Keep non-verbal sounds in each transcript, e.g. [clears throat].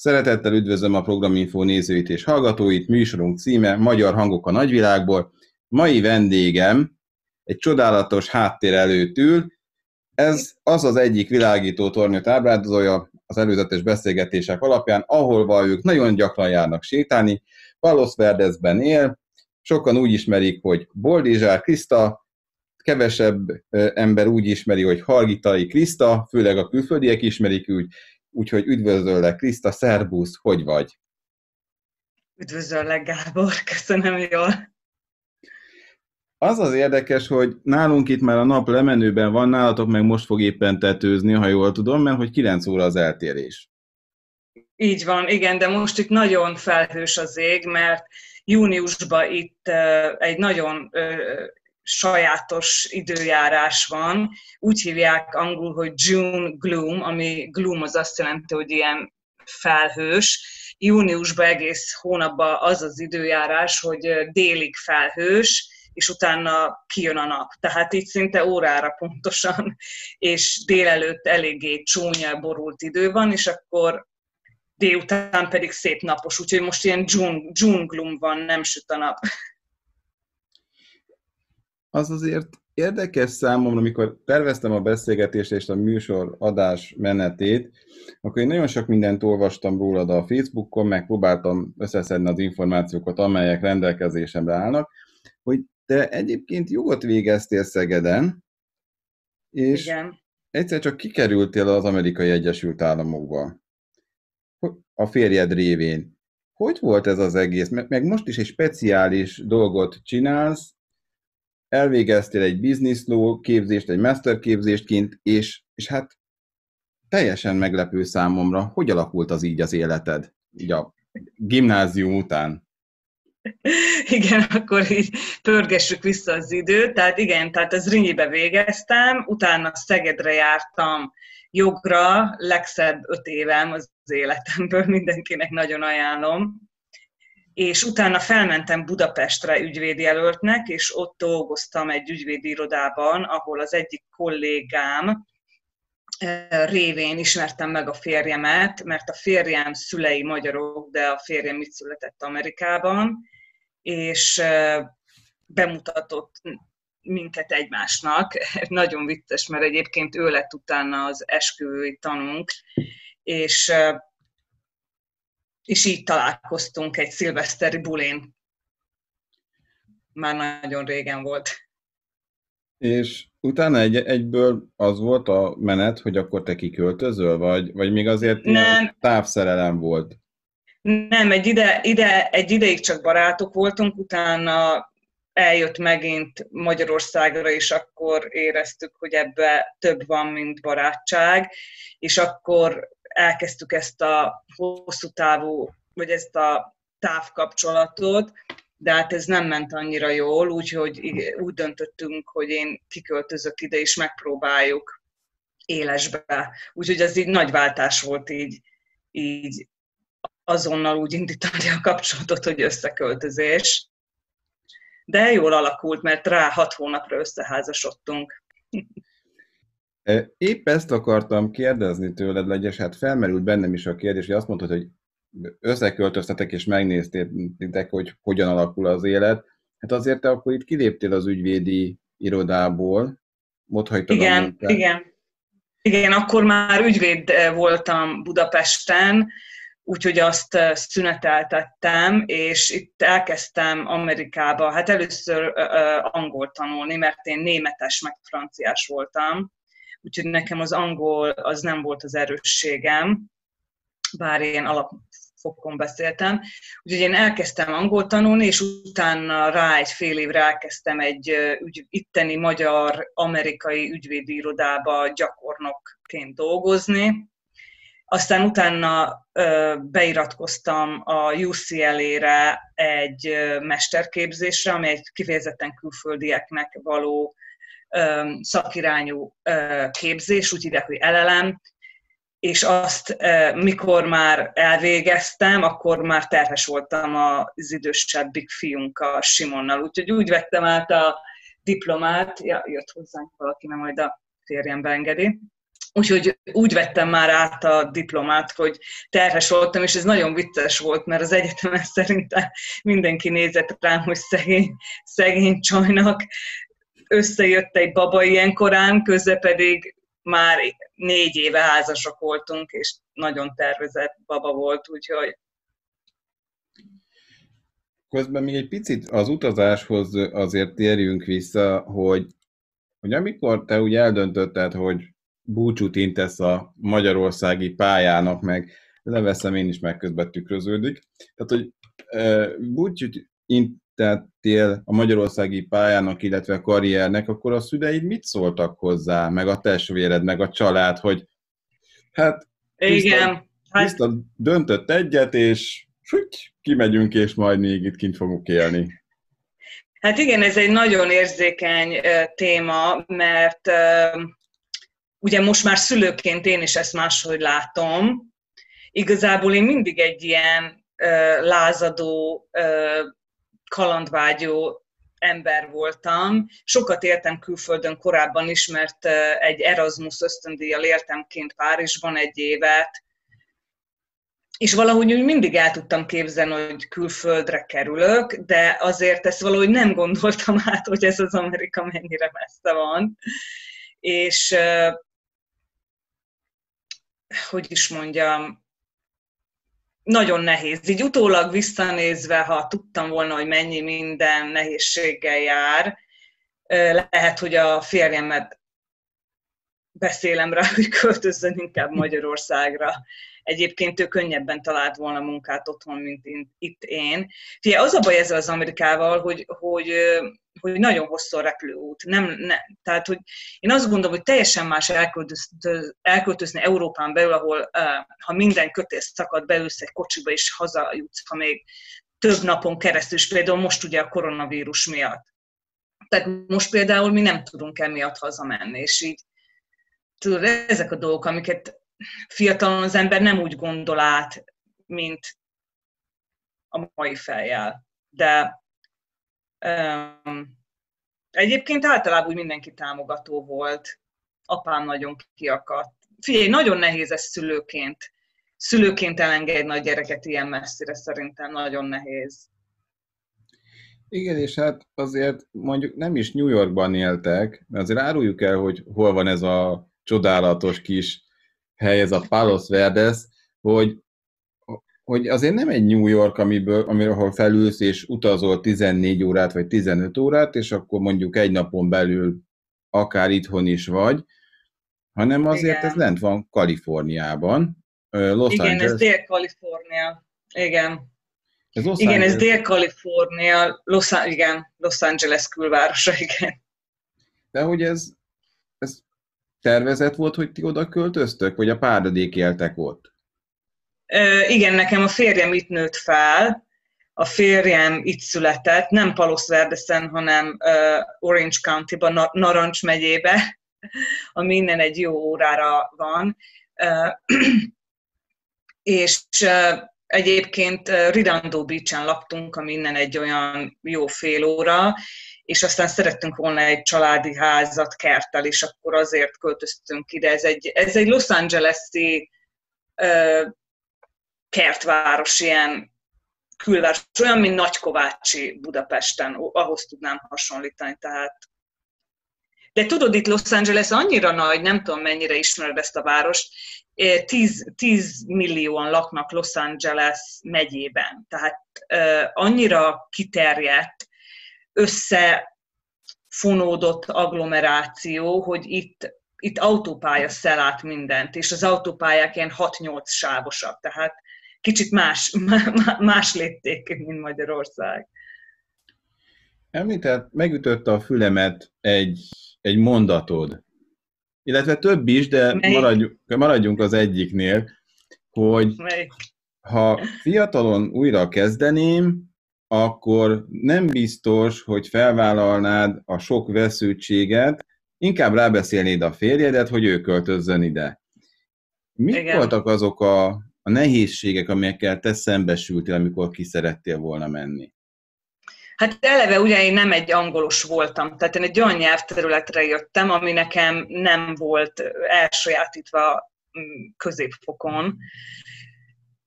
Szeretettel üdvözlöm a Programinfo nézőit és hallgatóit, műsorunk címe Magyar hangok a nagyvilágból. Mai vendégem egy csodálatos háttér előtt ül. Ez az az egyik világító tornyot ábrázolja az előzetes beszélgetések alapján, ahol valljuk nagyon gyakran járnak sétálni. Palos Verdezben él, sokan úgy ismerik, hogy Boldizsár Kriszta, kevesebb ember úgy ismeri, hogy Hargitai Kriszta, főleg a külföldiek ismerik úgy, úgyhogy üdvözöllek Kriszta, szerbusz, hogy vagy? Üdvözöllek Gábor, [laughs] köszönöm jól. Az az érdekes, hogy nálunk itt már a nap lemenőben van, nálatok meg most fog éppen tetőzni, ha jól tudom, mert hogy 9 óra az eltérés. Így van, igen, de most itt nagyon felhős az ég, mert júniusban itt egy nagyon sajátos időjárás van. Úgy hívják angol, hogy June gloom, ami gloom az azt jelenti, hogy ilyen felhős. Júniusban egész hónapban az az időjárás, hogy délig felhős, és utána kijön a nap. Tehát itt szinte órára pontosan, és délelőtt eléggé csúnya, borult idő van, és akkor délután pedig szép napos, úgyhogy most ilyen dzsunglum van, nem süt a nap az azért érdekes számomra, amikor terveztem a beszélgetést és a műsor adás menetét, akkor én nagyon sok mindent olvastam rólad a Facebookon, meg próbáltam összeszedni az információkat, amelyek rendelkezésemre állnak, hogy te egyébként jogot végeztél Szegeden, és Igen. egyszer csak kikerültél az amerikai Egyesült Államokba. A férjed révén. Hogy volt ez az egész? Meg most is egy speciális dolgot csinálsz, elvégeztél egy business law képzést, egy master képzést kint, és, és hát teljesen meglepő számomra, hogy alakult az így az életed, így a gimnázium után. [laughs] Igen, akkor így pörgessük vissza az időt. Tehát igen, tehát az Rinyibe végeztem, utána Szegedre jártam jogra, legszebb öt évem az életemből, [laughs] mindenkinek nagyon ajánlom és utána felmentem Budapestre ügyvédjelöltnek, és ott dolgoztam egy ügyvédi irodában, ahol az egyik kollégám eh, révén ismertem meg a férjemet, mert a férjem szülei magyarok, de a férjem itt született Amerikában, és eh, bemutatott minket egymásnak. [laughs] Nagyon vicces, mert egyébként ő lett utána az esküvői tanunk, és eh, és így találkoztunk egy szilveszteri bulén. Már nagyon régen volt. És utána egy, egyből az volt a menet, hogy akkor te kiköltözöl, vagy, vagy még azért nem. távszerelem volt? Nem, egy, ide, ide, egy ideig csak barátok voltunk, utána eljött megint Magyarországra, és akkor éreztük, hogy ebbe több van, mint barátság, és akkor elkezdtük ezt a hosszú távú, vagy ezt a távkapcsolatot, de hát ez nem ment annyira jól, úgyhogy úgy döntöttünk, hogy én kiköltözök ide, és megpróbáljuk élesbe. Úgyhogy ez így nagy váltás volt így, így azonnal úgy indítani a kapcsolatot, hogy összeköltözés. De jól alakult, mert rá hat hónapra összeházasodtunk. Épp ezt akartam kérdezni tőled, legyes, hát felmerült bennem is a kérdés, hogy azt mondtad, hogy összeköltöztetek és megnéztétek, hogy hogyan alakul az élet. Hát azért te akkor itt kiléptél az ügyvédi irodából, ott hagytad Igen, a igen. Igen, akkor már ügyvéd voltam Budapesten, úgyhogy azt szüneteltettem, és itt elkezdtem Amerikába, hát először angol tanulni, mert én németes meg franciás voltam, úgyhogy nekem az angol az nem volt az erősségem, bár én alapfokon beszéltem. Úgyhogy én elkezdtem angol tanulni, és utána rá egy fél évre elkezdtem egy ügy, itteni magyar-amerikai ügyvédi irodába gyakornokként dolgozni. Aztán utána beiratkoztam a UCLA-re egy mesterképzésre, ami egy kifejezetten külföldieknek való szakirányú képzés, úgy hívják, hogy LLM, és azt, mikor már elvégeztem, akkor már terhes voltam az idősebbik fiunkkal, Simonnal, úgyhogy úgy vettem át a diplomát, ja, jött hozzánk valaki, mert majd a férjem beengedi, Úgyhogy úgy vettem már át a diplomát, hogy terhes voltam, és ez nagyon vicces volt, mert az egyetemen [laughs] szerintem mindenki nézett rám, hogy szegény, szegény csajnak összejött egy baba ilyen korán, köze pedig már négy éve házasok voltunk, és nagyon tervezett baba volt, úgyhogy Közben még egy picit az utazáshoz azért térjünk vissza, hogy, hogy amikor te úgy eldöntötted, hogy búcsút intesz a magyarországi pályának, meg leveszem én is meg közben tükröződik. Tehát, hogy búcsút intettél a magyarországi pályának, illetve a karriernek, akkor a szüleid mit szóltak hozzá, meg a testvéred, meg a család, hogy hát igen, tiszta, hát... döntött egyet, és süty, kimegyünk, és majd még itt kint fogunk élni. Hát igen, ez egy nagyon érzékeny téma, mert ugye most már szülőként én is ezt máshogy látom. Igazából én mindig egy ilyen lázadó, kalandvágyó ember voltam. Sokat éltem külföldön korábban is, mert egy Erasmus ösztöndíjjal éltem kint Párizsban egy évet, és valahogy úgy mindig el tudtam képzelni, hogy külföldre kerülök, de azért ezt valahogy nem gondoltam [laughs] át, hogy ez az Amerika mennyire messze van. És hogy is mondjam, nagyon nehéz. Így utólag visszanézve, ha tudtam volna, hogy mennyi minden nehézséggel jár, lehet, hogy a férjemet beszélem rá, [laughs] hogy költözzön inkább Magyarországra. Egyébként ő könnyebben talált volna munkát otthon, mint itt én. Fia, az a baj ezzel az Amerikával, hogy, hogy, hogy nagyon hosszú a repülőút. Nem, nem, tehát, hogy én azt gondolom, hogy teljesen más elköltözni, elköltözni Európán belül, ahol ha minden kötés szakad, beülsz egy kocsiba és hazajutsz, ha még több napon keresztül, és például most ugye a koronavírus miatt. Tehát most például mi nem tudunk emiatt hazamenni, és így tudod, ezek a dolgok, amiket fiatalon az ember nem úgy gondol át, mint a mai fejjel. De egyébként általában úgy mindenki támogató volt. Apám nagyon kiakadt. Figyelj, nagyon nehéz ez szülőként. Szülőként elengedni a gyereket ilyen messzire szerintem nagyon nehéz. Igen, és hát azért mondjuk nem is New Yorkban éltek, mert azért áruljuk el, hogy hol van ez a csodálatos kis hely, ez a Palos Verdes, hogy, hogy azért nem egy New York, amiből, amiről felülsz és utazol 14 órát vagy 15 órát, és akkor mondjuk egy napon belül akár itthon is vagy, hanem azért Igen. ez lent van Kaliforniában. Los Igen, Angeles. ez Dél-Kalifornia. Igen. Ez Los igen, Angeles. ez Dél-Kalifornia, Los, igen, Los Angeles külvárosa, [laughs] igen. De hogy ez, ez tervezet volt, hogy ti oda költöztök, vagy a páradék éltek ott? Igen, nekem a férjem itt nőtt fel, a férjem itt született, nem Palos Verdeszen, hanem Orange County-ban, Narancs megyébe, [laughs] ami innen egy jó órára van. [clears throat] és egyébként Ridandó Beach-en laktunk, ami innen egy olyan jó fél óra, és aztán szerettünk volna egy családi házat kerttel, és akkor azért költöztünk ide. Ez egy, ez egy Los Angeles-i kertváros, ilyen külváros, olyan, mint Nagykovácsi Budapesten, ahhoz tudnám hasonlítani, tehát de tudod, itt Los Angeles annyira nagy, nem tudom mennyire ismered ezt a várost, 10, 10 millióan laknak Los Angeles megyében. Tehát annyira kiterjedt, összefonódott agglomeráció, hogy itt, itt autópálya szel át mindent, és az autópályák ilyen 6-8 sávosak, tehát kicsit más, [laughs] más lépték, mint Magyarország. Említett, megütötte a fülemet egy, egy mondatod, illetve több is, de maradjunk, maradjunk az egyiknél, hogy Melyik? ha fiatalon újra kezdeném, akkor nem biztos, hogy felvállalnád a sok veszültséget, inkább rábeszélnéd a férjedet, hogy ő költözzön ide. Mik Igen. voltak azok a, a nehézségek, amelyekkel te szembesültél, amikor ki szerettél volna menni? Hát eleve ugye én nem egy angolos voltam, tehát én egy olyan nyelvterületre jöttem, ami nekem nem volt elsajátítva mm, középfokon.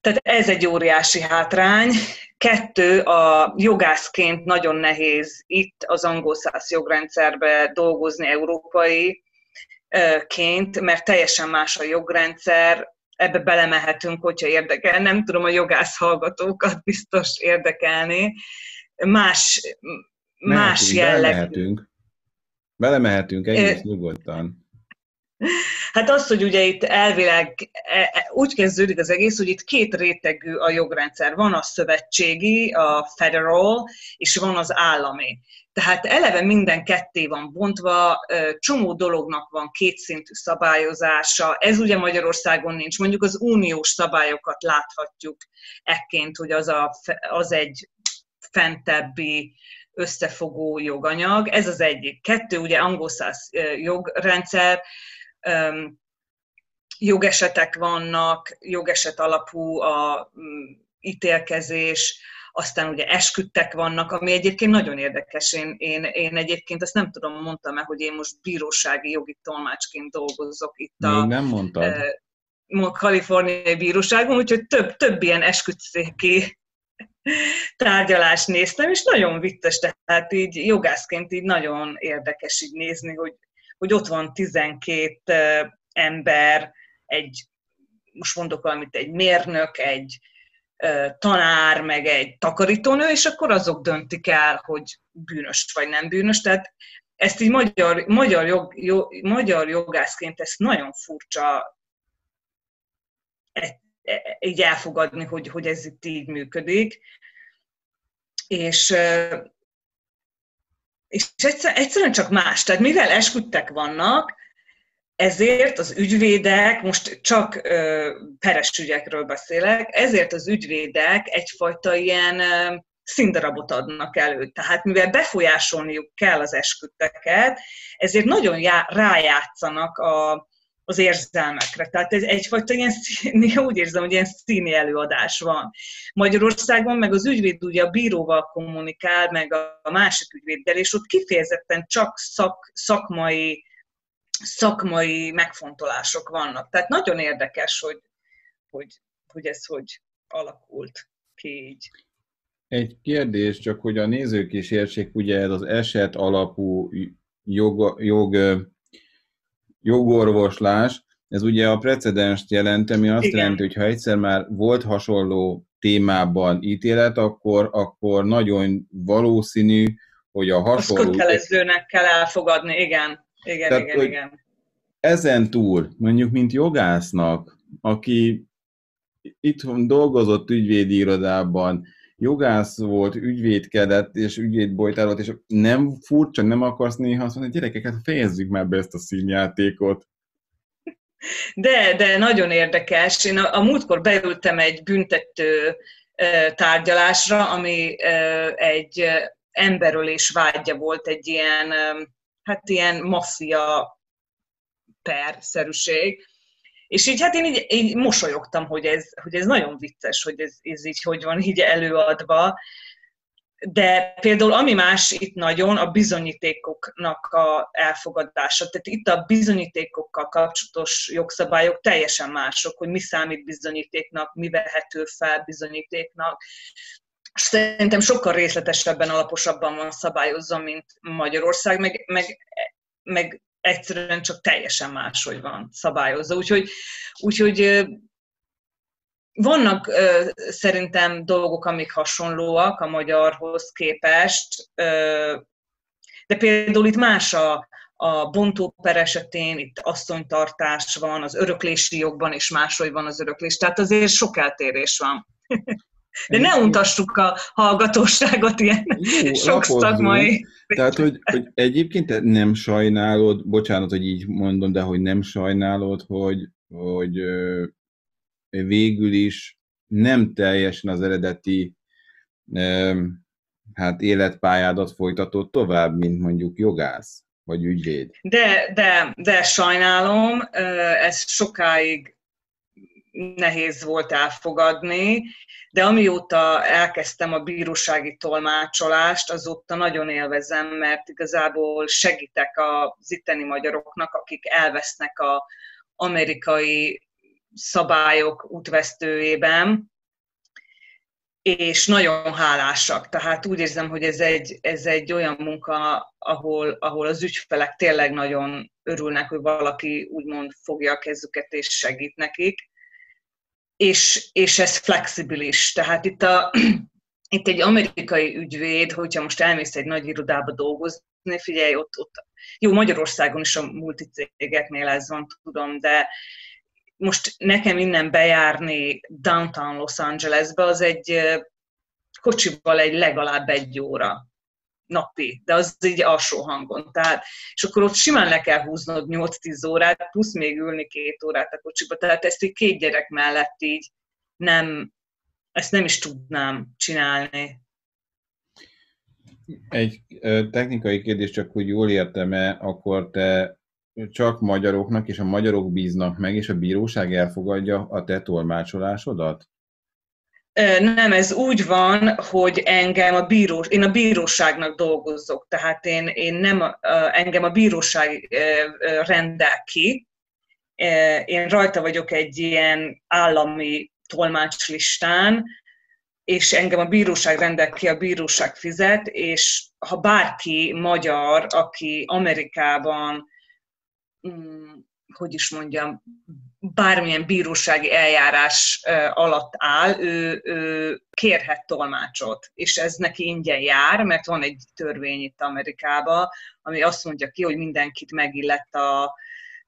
Tehát ez egy óriási hátrány. Kettő, a jogászként nagyon nehéz itt az angol száz jogrendszerbe dolgozni európai ként, mert teljesen más a jogrendszer, ebbe belemehetünk, hogyha érdekel. Nem tudom, a jogász hallgatókat biztos érdekelni. Más, más jellegű. Belemehetünk. Belemehetünk egész nyugodtan. Hát az, hogy ugye itt elvileg e, e, úgy kezdődik az egész, hogy itt két rétegű a jogrendszer. Van a szövetségi, a federal, és van az állami. Tehát eleve minden ketté van bontva, csomó dolognak van kétszintű szabályozása, ez ugye Magyarországon nincs. Mondjuk az uniós szabályokat láthatjuk ekként, hogy az, a, az egy fentebbi összefogó joganyag. Ez az egyik. Kettő, ugye angol száz jogrendszer, jogesetek vannak, jogeset alapú a ítélkezés, aztán ugye esküdtek vannak, ami egyébként nagyon érdekes. Én, én, én egyébként azt nem tudom, mondtam e hogy én most bírósági jogi tolmácsként dolgozok itt Még a... nem mondtad. E, kaliforniai bíróságon, úgyhogy több, több ilyen esküdszéki tárgyalást néztem, és nagyon vicces, tehát így jogászként így nagyon érdekes így nézni, hogy, hogy ott van 12 ember, egy, most mondok valamit, egy mérnök, egy tanár, meg egy takarítónő, és akkor azok döntik el, hogy bűnös vagy nem bűnös. Tehát ezt így magyar, magyar, jog, jog, magyar jogászként ezt nagyon furcsa e, e, így elfogadni, hogy, hogy ez itt így működik. És, és egyszerűen csak más. Tehát mivel esküdtek vannak, ezért az ügyvédek, most csak ö, peres ügyekről beszélek, ezért az ügyvédek egyfajta ilyen ö, színdarabot adnak elő. Tehát mivel befolyásolniuk kell az esküdteket, ezért nagyon já, rájátszanak a, az érzelmekre. Tehát ez egyfajta ilyen, [laughs] néha úgy érzem, hogy ilyen színi előadás van. Magyarországon meg az ügyvéd ugye a bíróval kommunikál, meg a másik ügyvéddel, és ott kifejezetten csak szak, szakmai szakmai megfontolások vannak. Tehát nagyon érdekes, hogy, hogy, hogy ez hogy alakult ki így. Egy kérdés, csak hogy a nézők is értsék, ugye ez az eset alapú jog, jog, jogorvoslás, ez ugye a precedenst jelent, ami azt Igen. jelenti, hogy ha egyszer már volt hasonló témában ítélet, akkor, akkor nagyon valószínű, hogy a hasonló... Azt kötelezőnek kell elfogadni, igen. Igen, Tehát, igen, igen. Ezen túl, mondjuk, mint jogásznak, aki itthon dolgozott ügyvédi irodában, jogász volt, ügyvédkedett, és ügyvédbojtár és nem furcsa, nem akarsz néha azt mondani, gyerekeket, fejezzük már be ezt a színjátékot. De, de nagyon érdekes. Én a, a múltkor beültem egy büntető tárgyalásra, ami egy emberölés vágya volt, egy ilyen hát ilyen maffia per-szerűség. És így hát én így, így mosolyogtam, hogy ez, hogy ez nagyon vicces, hogy ez, ez így hogy van így előadva. De például ami más itt nagyon, a bizonyítékoknak a elfogadása. Tehát itt a bizonyítékokkal kapcsolatos jogszabályok teljesen mások, hogy mi számít bizonyítéknak, mi vehető fel bizonyítéknak. Szerintem sokkal részletesebben, alaposabban van szabályozva, mint Magyarország, meg, meg, meg egyszerűen csak teljesen máshogy van szabályozva. Úgyhogy, úgyhogy vannak szerintem dolgok, amik hasonlóak a magyarhoz képest, de például itt más a, a bontóper esetén, itt asszonytartás van, az öröklési jogban is máshogy van az öröklés, tehát azért sok eltérés van. [laughs] De ne untassuk a hallgatóságot ilyen Jó, [laughs] sok szakmai. Tehát, hogy, hogy egyébként nem sajnálod, bocsánat, hogy így mondom, de hogy nem sajnálod, hogy, hogy végül is nem teljesen az eredeti hát életpályádat folytatod tovább, mint mondjuk jogász vagy ügyvéd. De, de, de sajnálom, ez sokáig nehéz volt elfogadni, de amióta elkezdtem a bírósági tolmácsolást, azóta nagyon élvezem, mert igazából segítek az itteni magyaroknak, akik elvesznek a amerikai szabályok útvesztőjében, és nagyon hálásak. Tehát úgy érzem, hogy ez egy, ez egy olyan munka, ahol, ahol az ügyfelek tényleg nagyon örülnek, hogy valaki úgymond fogja a kezüket és segít nekik. És, és ez flexibilis. Tehát itt, a, [clears throat] itt egy amerikai ügyvéd, hogyha most elmész egy nagy irodába dolgozni, figyelj, ott, ott jó, Magyarországon is a multicégeknél ez van, tudom, de most nekem innen bejárni downtown Los Angelesbe, az egy kocsival egy legalább egy óra napi, de az így alsó hangon. Tehát, és akkor ott simán le kell húznod 8-10 órát, plusz még ülni két órát a kocsiba. Tehát ezt így két gyerek mellett így nem, ezt nem is tudnám csinálni. Egy technikai kérdés, csak hogy jól értem-e, akkor te csak magyaroknak, és a magyarok bíznak meg, és a bíróság elfogadja a te tolmácsolásodat? Nem, ez úgy van, hogy engem a bírós, én a bíróságnak dolgozok, tehát én, én nem, engem a bíróság rendel ki, én rajta vagyok egy ilyen állami tolmácslistán, és engem a bíróság rendel ki, a bíróság fizet, és ha bárki magyar, aki Amerikában Mm, hogy is mondjam, bármilyen bírósági eljárás alatt áll, ő, ő kérhet tolmácsot, és ez neki ingyen jár, mert van egy törvény itt Amerikában, ami azt mondja ki, hogy mindenkit megillett a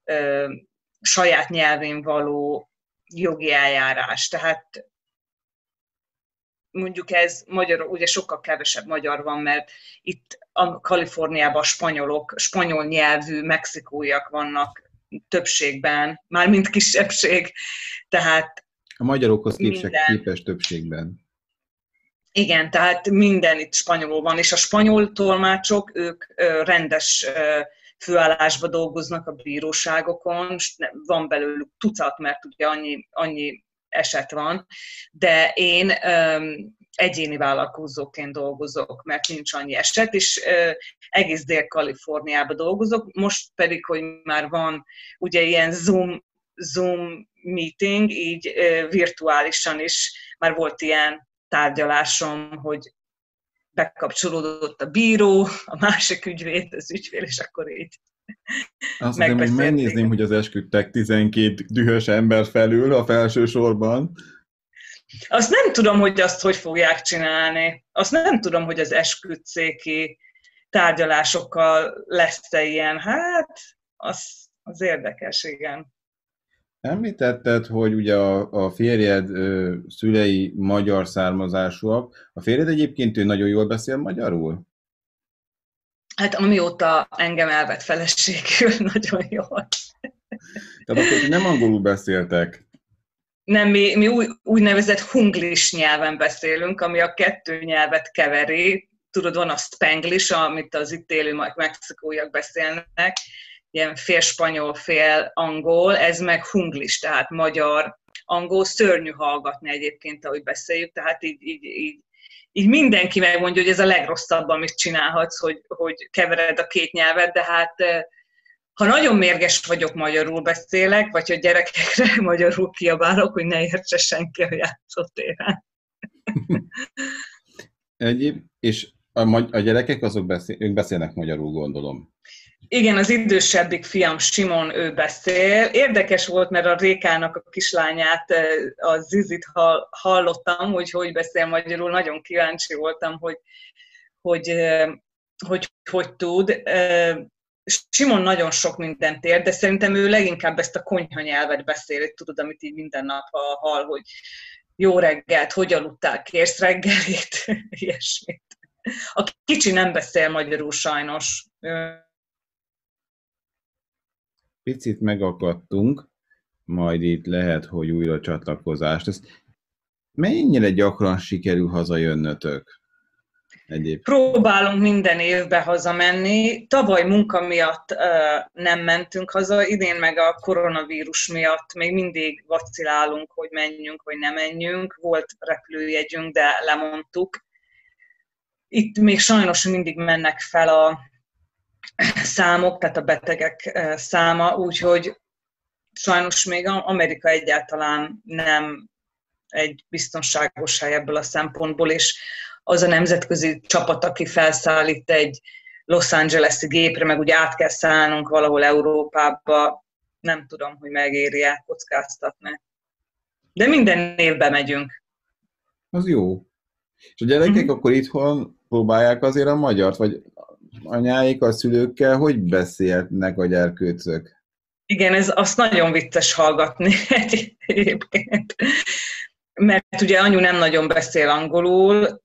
ö, saját nyelvén való jogi eljárás. Tehát mondjuk ez magyar, ugye sokkal kevesebb magyar van, mert itt a Kaliforniában a spanyolok, spanyol nyelvű mexikóiak vannak többségben, már mint kisebbség, tehát a magyarokhoz képest képes többségben. Igen, tehát minden itt spanyolul van, és a spanyol tolmácsok, ők rendes főállásba dolgoznak a bíróságokon, van belőlük tucat, mert ugye annyi, annyi eset van, de én egyéni vállalkozóként dolgozok, mert nincs annyi eset, és egész Dél-Kaliforniában dolgozok, most pedig, hogy már van ugye ilyen Zoom, Zoom meeting, így virtuálisan is már volt ilyen tárgyalásom, hogy bekapcsolódott a bíró, a másik ügyvéd, az ügyvéd, és akkor így azt hiszem, hogy megnézném, hogy az esküdtek 12 dühös ember felül a felső sorban. Azt nem tudom, hogy azt hogy fogják csinálni. Azt nem tudom, hogy az esküdszéki tárgyalásokkal lesz-e ilyen. Hát, az, az érdekes, igen. Említetted, hogy ugye a, a férjed ö, szülei magyar származásúak. A férjed egyébként ő nagyon jól beszél magyarul? Hát amióta engem elvett feleségül, [laughs] nagyon jól. Tehát akkor nem angolul beszéltek? Nem, mi, mi új, úgynevezett hunglis nyelven beszélünk, ami a kettő nyelvet keveri. Tudod, van a spanglish, amit az itt élő mexikóiak beszélnek, ilyen fél spanyol, fél angol, ez meg hunglis, tehát magyar, angol, szörnyű hallgatni egyébként, ahogy beszéljük, tehát így, így, így így mindenki megmondja, hogy ez a legrosszabb, amit csinálhatsz, hogy, hogy kevered a két nyelvet, de hát ha nagyon mérges vagyok, magyarul beszélek, vagy hogy gyerekekre [laughs] magyarul kiabálok, hogy ne értse senki a játszótéren. [laughs] Egyéb, és a, a gyerekek azok beszél, ők beszélnek magyarul, gondolom. Igen, az idősebbik fiam Simon, ő beszél. Érdekes volt, mert a Rékának a kislányát, a Zizit hallottam, hogy hogy beszél magyarul. Nagyon kíváncsi voltam, hogy hogy, hogy, hogy tud. Simon nagyon sok mindent ér, de szerintem ő leginkább ezt a konyha nyelvet beszél, tudod, amit így minden nap hall, hogy jó reggelt, hogy aludtál, kérsz reggelit, [laughs] ilyesmit. A kicsi nem beszél magyarul sajnos picit megakadtunk, majd itt lehet, hogy újra csatlakozást. Ez mennyire gyakran sikerül hazajönnötök? Egyéb? Próbálunk minden évbe hazamenni. Tavaly munka miatt uh, nem mentünk haza, idén meg a koronavírus miatt még mindig vacilálunk, hogy menjünk vagy nem menjünk. Volt repülőjegyünk, de lemondtuk. Itt még sajnos mindig mennek fel a számok, tehát a betegek száma, úgyhogy sajnos még Amerika egyáltalán nem egy biztonságos hely ebből a szempontból, és az a nemzetközi csapat, aki felszállít egy Los Angeles-i gépre, meg ugye át kell szállnunk valahol Európába, nem tudom, hogy megéri-e kockáztatni. De minden évben megyünk. Az jó. És a gyerekek mm-hmm. akkor itthon próbálják azért a magyart, vagy anyáik a szülőkkel hogy beszélnek a gyerkőcök? Igen, ez azt nagyon vicces hallgatni [laughs] egyébként. Mert ugye anyu nem nagyon beszél angolul,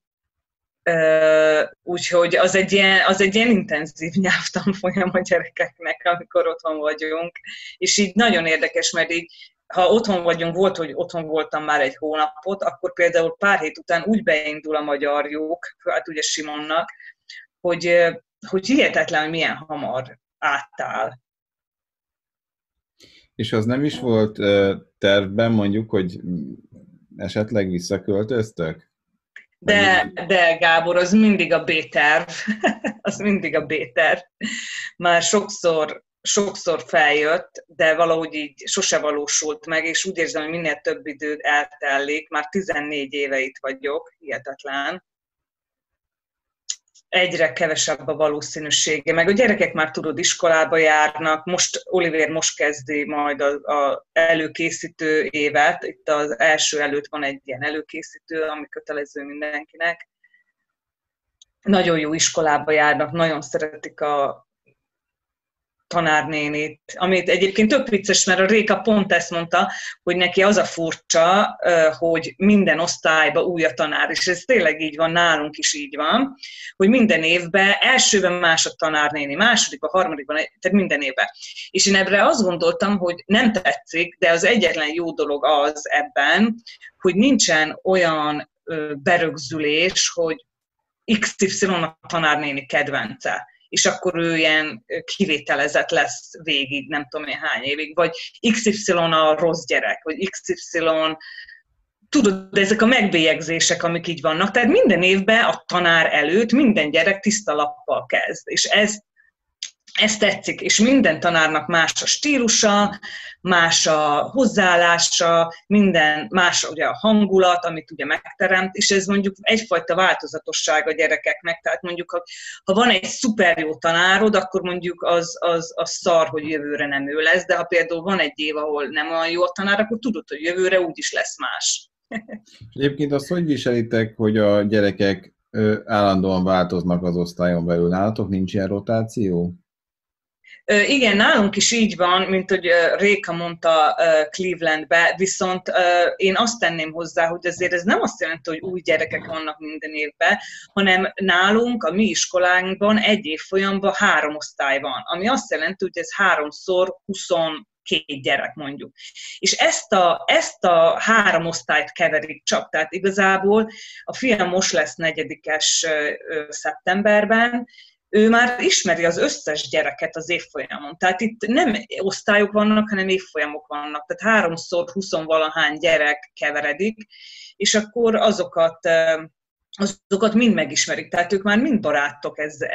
úgyhogy az egy ilyen, az egy ilyen intenzív [laughs] nyelvtanfolyam a gyerekeknek, amikor otthon vagyunk. És így nagyon érdekes, mert így ha otthon vagyunk, volt, hogy otthon voltam már egy hónapot, akkor például pár hét után úgy beindul a magyarjuk, hát ugye Simonnak, hogy, hogy hihetetlen, hogy milyen hamar átáll. És az nem is volt tervben mondjuk, hogy esetleg visszaköltöztök? De, de Gábor, az mindig a B-terv. [laughs] az mindig a B-terv. Már sokszor, sokszor feljött, de valahogy így sose valósult meg, és úgy érzem, hogy minél több időt eltellik. Már 14 éve itt vagyok, hihetetlen egyre kevesebb a valószínűsége. Meg a gyerekek már tudod, iskolába járnak, most Oliver most kezdi majd a, a előkészítő évet, itt az első előtt van egy ilyen előkészítő, ami kötelező mindenkinek. Nagyon jó iskolába járnak, nagyon szeretik a, tanárnénit, amit egyébként tök vicces, mert a Réka pont ezt mondta, hogy neki az a furcsa, hogy minden osztályban új a tanár, és ez tényleg így van, nálunk is így van, hogy minden évben, elsőben más a tanárnéni, másodikban, harmadikban, tehát minden évben. És én ebbre azt gondoltam, hogy nem tetszik, de az egyetlen jó dolog az ebben, hogy nincsen olyan berögzülés, hogy XY a tanárnéni kedvence és akkor ő ilyen kivételezett lesz végig, nem tudom én hány évig, vagy XY a rossz gyerek, vagy XY tudod, ezek a megbélyegzések, amik így vannak, tehát minden évben a tanár előtt minden gyerek tiszta lappal kezd, és ez ez tetszik, és minden tanárnak más a stílusa, más a hozzáállása, minden más ugye a hangulat, amit ugye megteremt, és ez mondjuk egyfajta változatosság a gyerekeknek, tehát mondjuk ha, ha van egy szuper jó tanárod, akkor mondjuk az, az, az szar, hogy jövőre nem ő lesz, de ha például van egy év, ahol nem olyan jó a tanár, akkor tudod, hogy jövőre úgy is lesz más. [laughs] Egyébként azt hogy viselitek, hogy a gyerekek állandóan változnak az osztályon belül? Nálatok nincs ilyen rotáció? Igen, nálunk is így van, mint hogy Réka mondta Clevelandbe, viszont én azt tenném hozzá, hogy azért ez nem azt jelenti, hogy új gyerekek vannak minden évben, hanem nálunk, a mi iskolánkban egy év folyamban három osztály van, ami azt jelenti, hogy ez háromszor 20 két gyerek mondjuk. És ezt a, ezt a három osztályt keverik csak, tehát igazából a fiam most lesz negyedikes szeptemberben, ő már ismeri az összes gyereket az évfolyamon. Tehát itt nem osztályok vannak, hanem évfolyamok vannak. Tehát háromszor huszonvalahány gyerek keveredik, és akkor azokat, azokat mind megismerik. Tehát ők már mind barátok ezzel,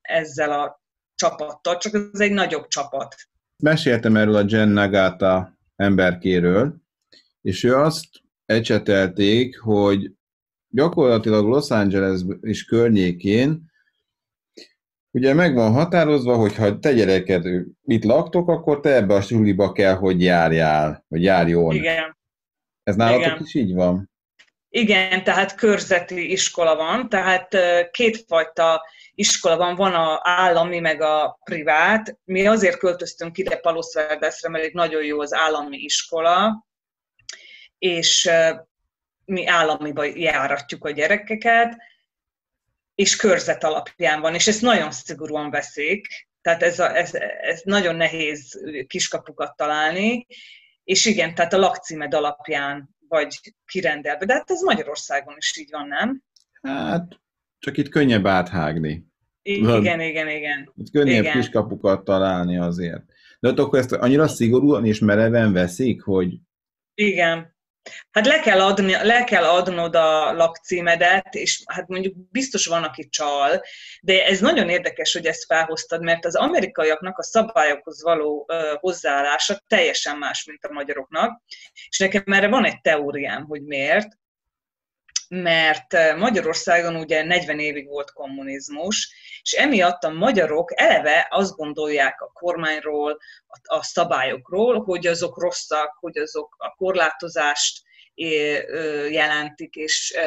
ezzel a csapattal, csak ez egy nagyobb csapat. Meséltem erről a Jen Nagata emberkéről, és ő azt ecsetelték, hogy gyakorlatilag Los Angeles és környékén ugye meg van határozva, hogy ha te gyereked itt laktok, akkor te ebbe a suliba kell, hogy járjál, vagy járjon. Igen. Ez nálatok Igen. is így van? Igen, tehát körzeti iskola van, tehát kétfajta iskola van, van a állami, meg a privát. Mi azért költöztünk ide Paloszverdeszre, mert nagyon jó az állami iskola, és mi államiba járatjuk a gyerekeket, és körzet alapján van, és ezt nagyon szigorúan veszik, tehát ez, a, ez, ez nagyon nehéz kiskapukat találni, és igen, tehát a lakcímed alapján vagy kirendelve, de hát ez Magyarországon is így van, nem? Hát csak itt könnyebb áthágni. Igen, igen, igen. Itt könnyebb igen. kiskapukat találni azért. De ott akkor ezt annyira szigorúan és mereven veszik, hogy... Igen. Hát le kell, adni, le kell adnod a lakcímedet, és hát mondjuk biztos van, aki csal, de ez nagyon érdekes, hogy ezt felhoztad, mert az amerikaiaknak a szabályokhoz való hozzáállása teljesen más, mint a magyaroknak, és nekem erre van egy teóriám, hogy miért mert Magyarországon ugye 40 évig volt kommunizmus, és emiatt a magyarok eleve azt gondolják a kormányról, a, szabályokról, hogy azok rosszak, hogy azok a korlátozást jelentik, és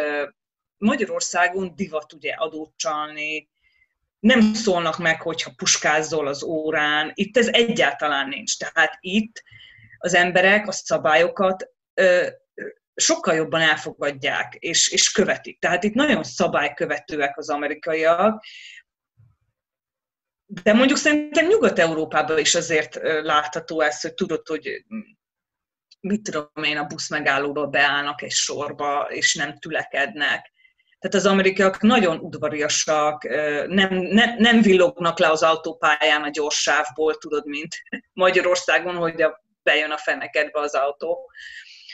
Magyarországon divat ugye adót csalni, nem szólnak meg, hogyha puskázol az órán. Itt ez egyáltalán nincs. Tehát itt az emberek a szabályokat sokkal jobban elfogadják és, és követik. Tehát itt nagyon szabálykövetőek az amerikaiak, de mondjuk szerintem Nyugat-Európában is azért látható ez, hogy tudod, hogy mit tudom én, a busz megállóba beállnak egy sorba, és nem tülekednek. Tehát az amerikaiak nagyon udvariasak, nem, nem, nem villognak le az autópályán a gyors sávból, tudod, mint Magyarországon, hogy bejön a fenekedbe az autó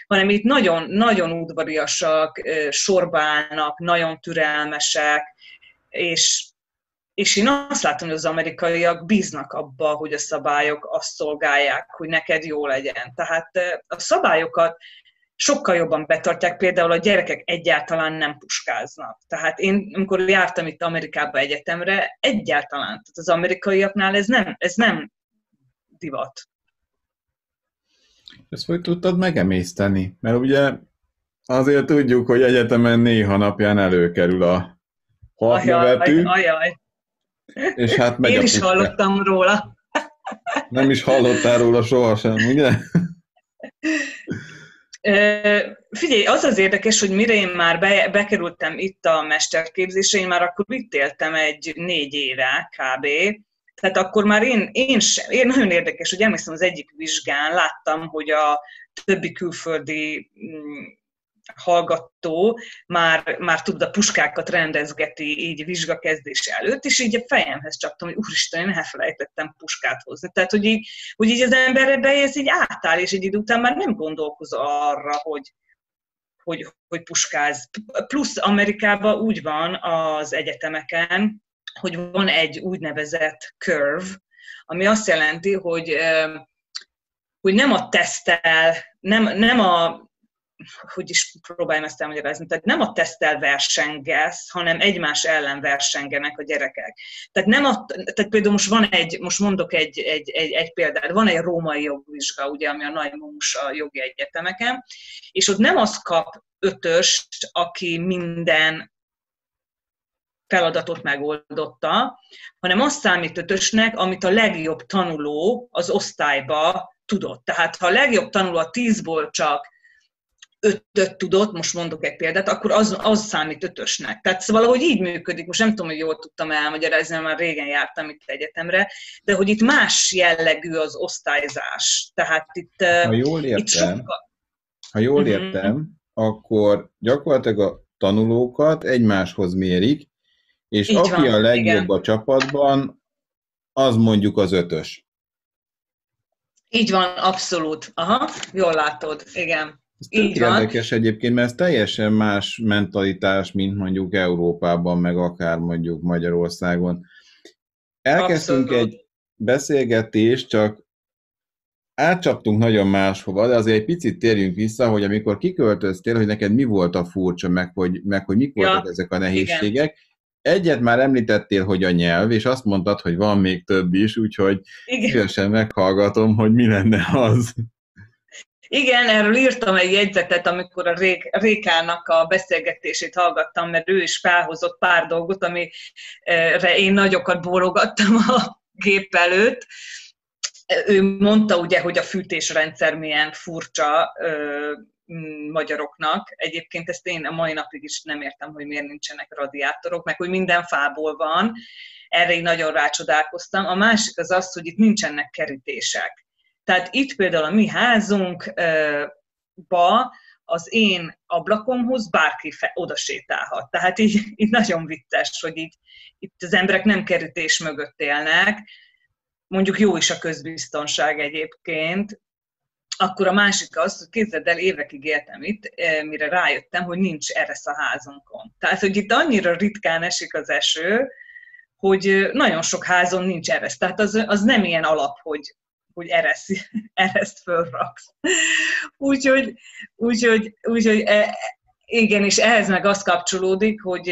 hanem itt nagyon, nagyon udvariasak, sorbálnak, nagyon türelmesek, és, és én azt látom, hogy az amerikaiak bíznak abba, hogy a szabályok azt szolgálják, hogy neked jó legyen. Tehát a szabályokat sokkal jobban betartják, például a gyerekek egyáltalán nem puskáznak. Tehát én, amikor jártam itt Amerikába egyetemre, egyáltalán, tehát az amerikaiaknál ez nem, ez nem divat. Ezt hogy tudtad megemészteni? Mert ugye azért tudjuk, hogy egyetemen néha napján előkerül a hatnevetű. Ajaj, ajaj. És hát megy Én is hallottam róla. Nem is hallottál róla sohasem, ugye? Figyelj, az az érdekes, hogy mire én már be, bekerültem itt a mesterképzésre, én már akkor itt éltem egy négy éve kb. Tehát akkor már én, én, sem, én nagyon érdekes, hogy emlékszem az egyik vizsgán, láttam, hogy a többi külföldi mm, hallgató már, már tud a puskákat rendezgeti így vizsgakezdés előtt, és így a fejemhez csaptam, hogy úristen, én elfelejtettem puskát hozni. Tehát, hogy így, hogy így az ember ez így átáll, és egy idő után már nem gondolkoz arra, hogy, hogy, hogy puskáz. Plusz Amerikában úgy van az egyetemeken, hogy van egy úgynevezett curve, ami azt jelenti, hogy, hogy nem a tesztel, nem, nem a hogy is próbáljam ezt elmagyarázni, tehát nem a tesztel versengesz, hanem egymás ellen versengenek a gyerekek. Tehát, nem a, tehát például most van egy, most mondok egy, egy, egy, egy példát, van egy római jogvizsga, ugye, ami a nagy mumus a jogi egyetemeken, és ott nem az kap ötöst, aki minden feladatot megoldotta, hanem azt számít ötösnek, amit a legjobb tanuló az osztályba tudott. Tehát ha a legjobb tanuló a tízból csak ötöt tudott, most mondok egy példát, akkor az, az számít ötösnek. Tehát szóval valahogy így működik, most nem tudom, hogy jól tudtam elmagyarázni, mert már régen jártam itt egyetemre, de hogy itt más jellegű az osztályzás. Tehát itt, ha jól értem, itt sokkal... ha jól mhm. értem, mm-hmm. akkor gyakorlatilag a tanulókat egymáshoz mérik, és Így aki van, a legjobb igen. a csapatban, az mondjuk az ötös. Így van, abszolút. Aha, jól látod, igen. Ez Így van. érdekes egyébként, mert ez teljesen más mentalitás, mint mondjuk Európában, meg akár mondjuk Magyarországon. Elkezdtünk Abszolút. egy beszélgetést, csak átcsaptunk nagyon máshova, de azért egy picit térjünk vissza, hogy amikor kiköltöztél, hogy neked mi volt a furcsa, meg hogy, meg hogy mik voltak ja, ezek a nehézségek, igen. Egyet már említettél, hogy a nyelv, és azt mondtad, hogy van még több is, úgyhogy szívesen meghallgatom, hogy mi lenne az. Igen, erről írtam egy jegyzetet, amikor a Rék, Rékának a beszélgetését hallgattam, mert ő is felhozott pár dolgot, amire én nagyokat bólogattam a gép előtt. Ő mondta ugye, hogy a fűtésrendszer milyen furcsa, magyaroknak. Egyébként ezt én a mai napig is nem értem, hogy miért nincsenek radiátorok, meg hogy minden fából van. Erre én nagyon rácsodálkoztam. A másik az az, hogy itt nincsenek kerítések. Tehát itt például a mi házunkba az én ablakomhoz bárki fe, oda sétálhat. Tehát így, így nagyon vicces, hogy így itt az emberek nem kerítés mögött élnek, mondjuk jó is a közbiztonság egyébként, akkor a másik az, hogy képzeld el, évekig éltem itt, eh, mire rájöttem, hogy nincs eresz a házunkon. Tehát, hogy itt annyira ritkán esik az eső, hogy eh, nagyon sok házon nincs eresz. Tehát az, az nem ilyen alap, hogy, hogy eresz, [laughs] ereszt fölraksz. Úgyhogy, úgyhogy, úgyhogy eh, igen, és ehhez meg az kapcsolódik, hogy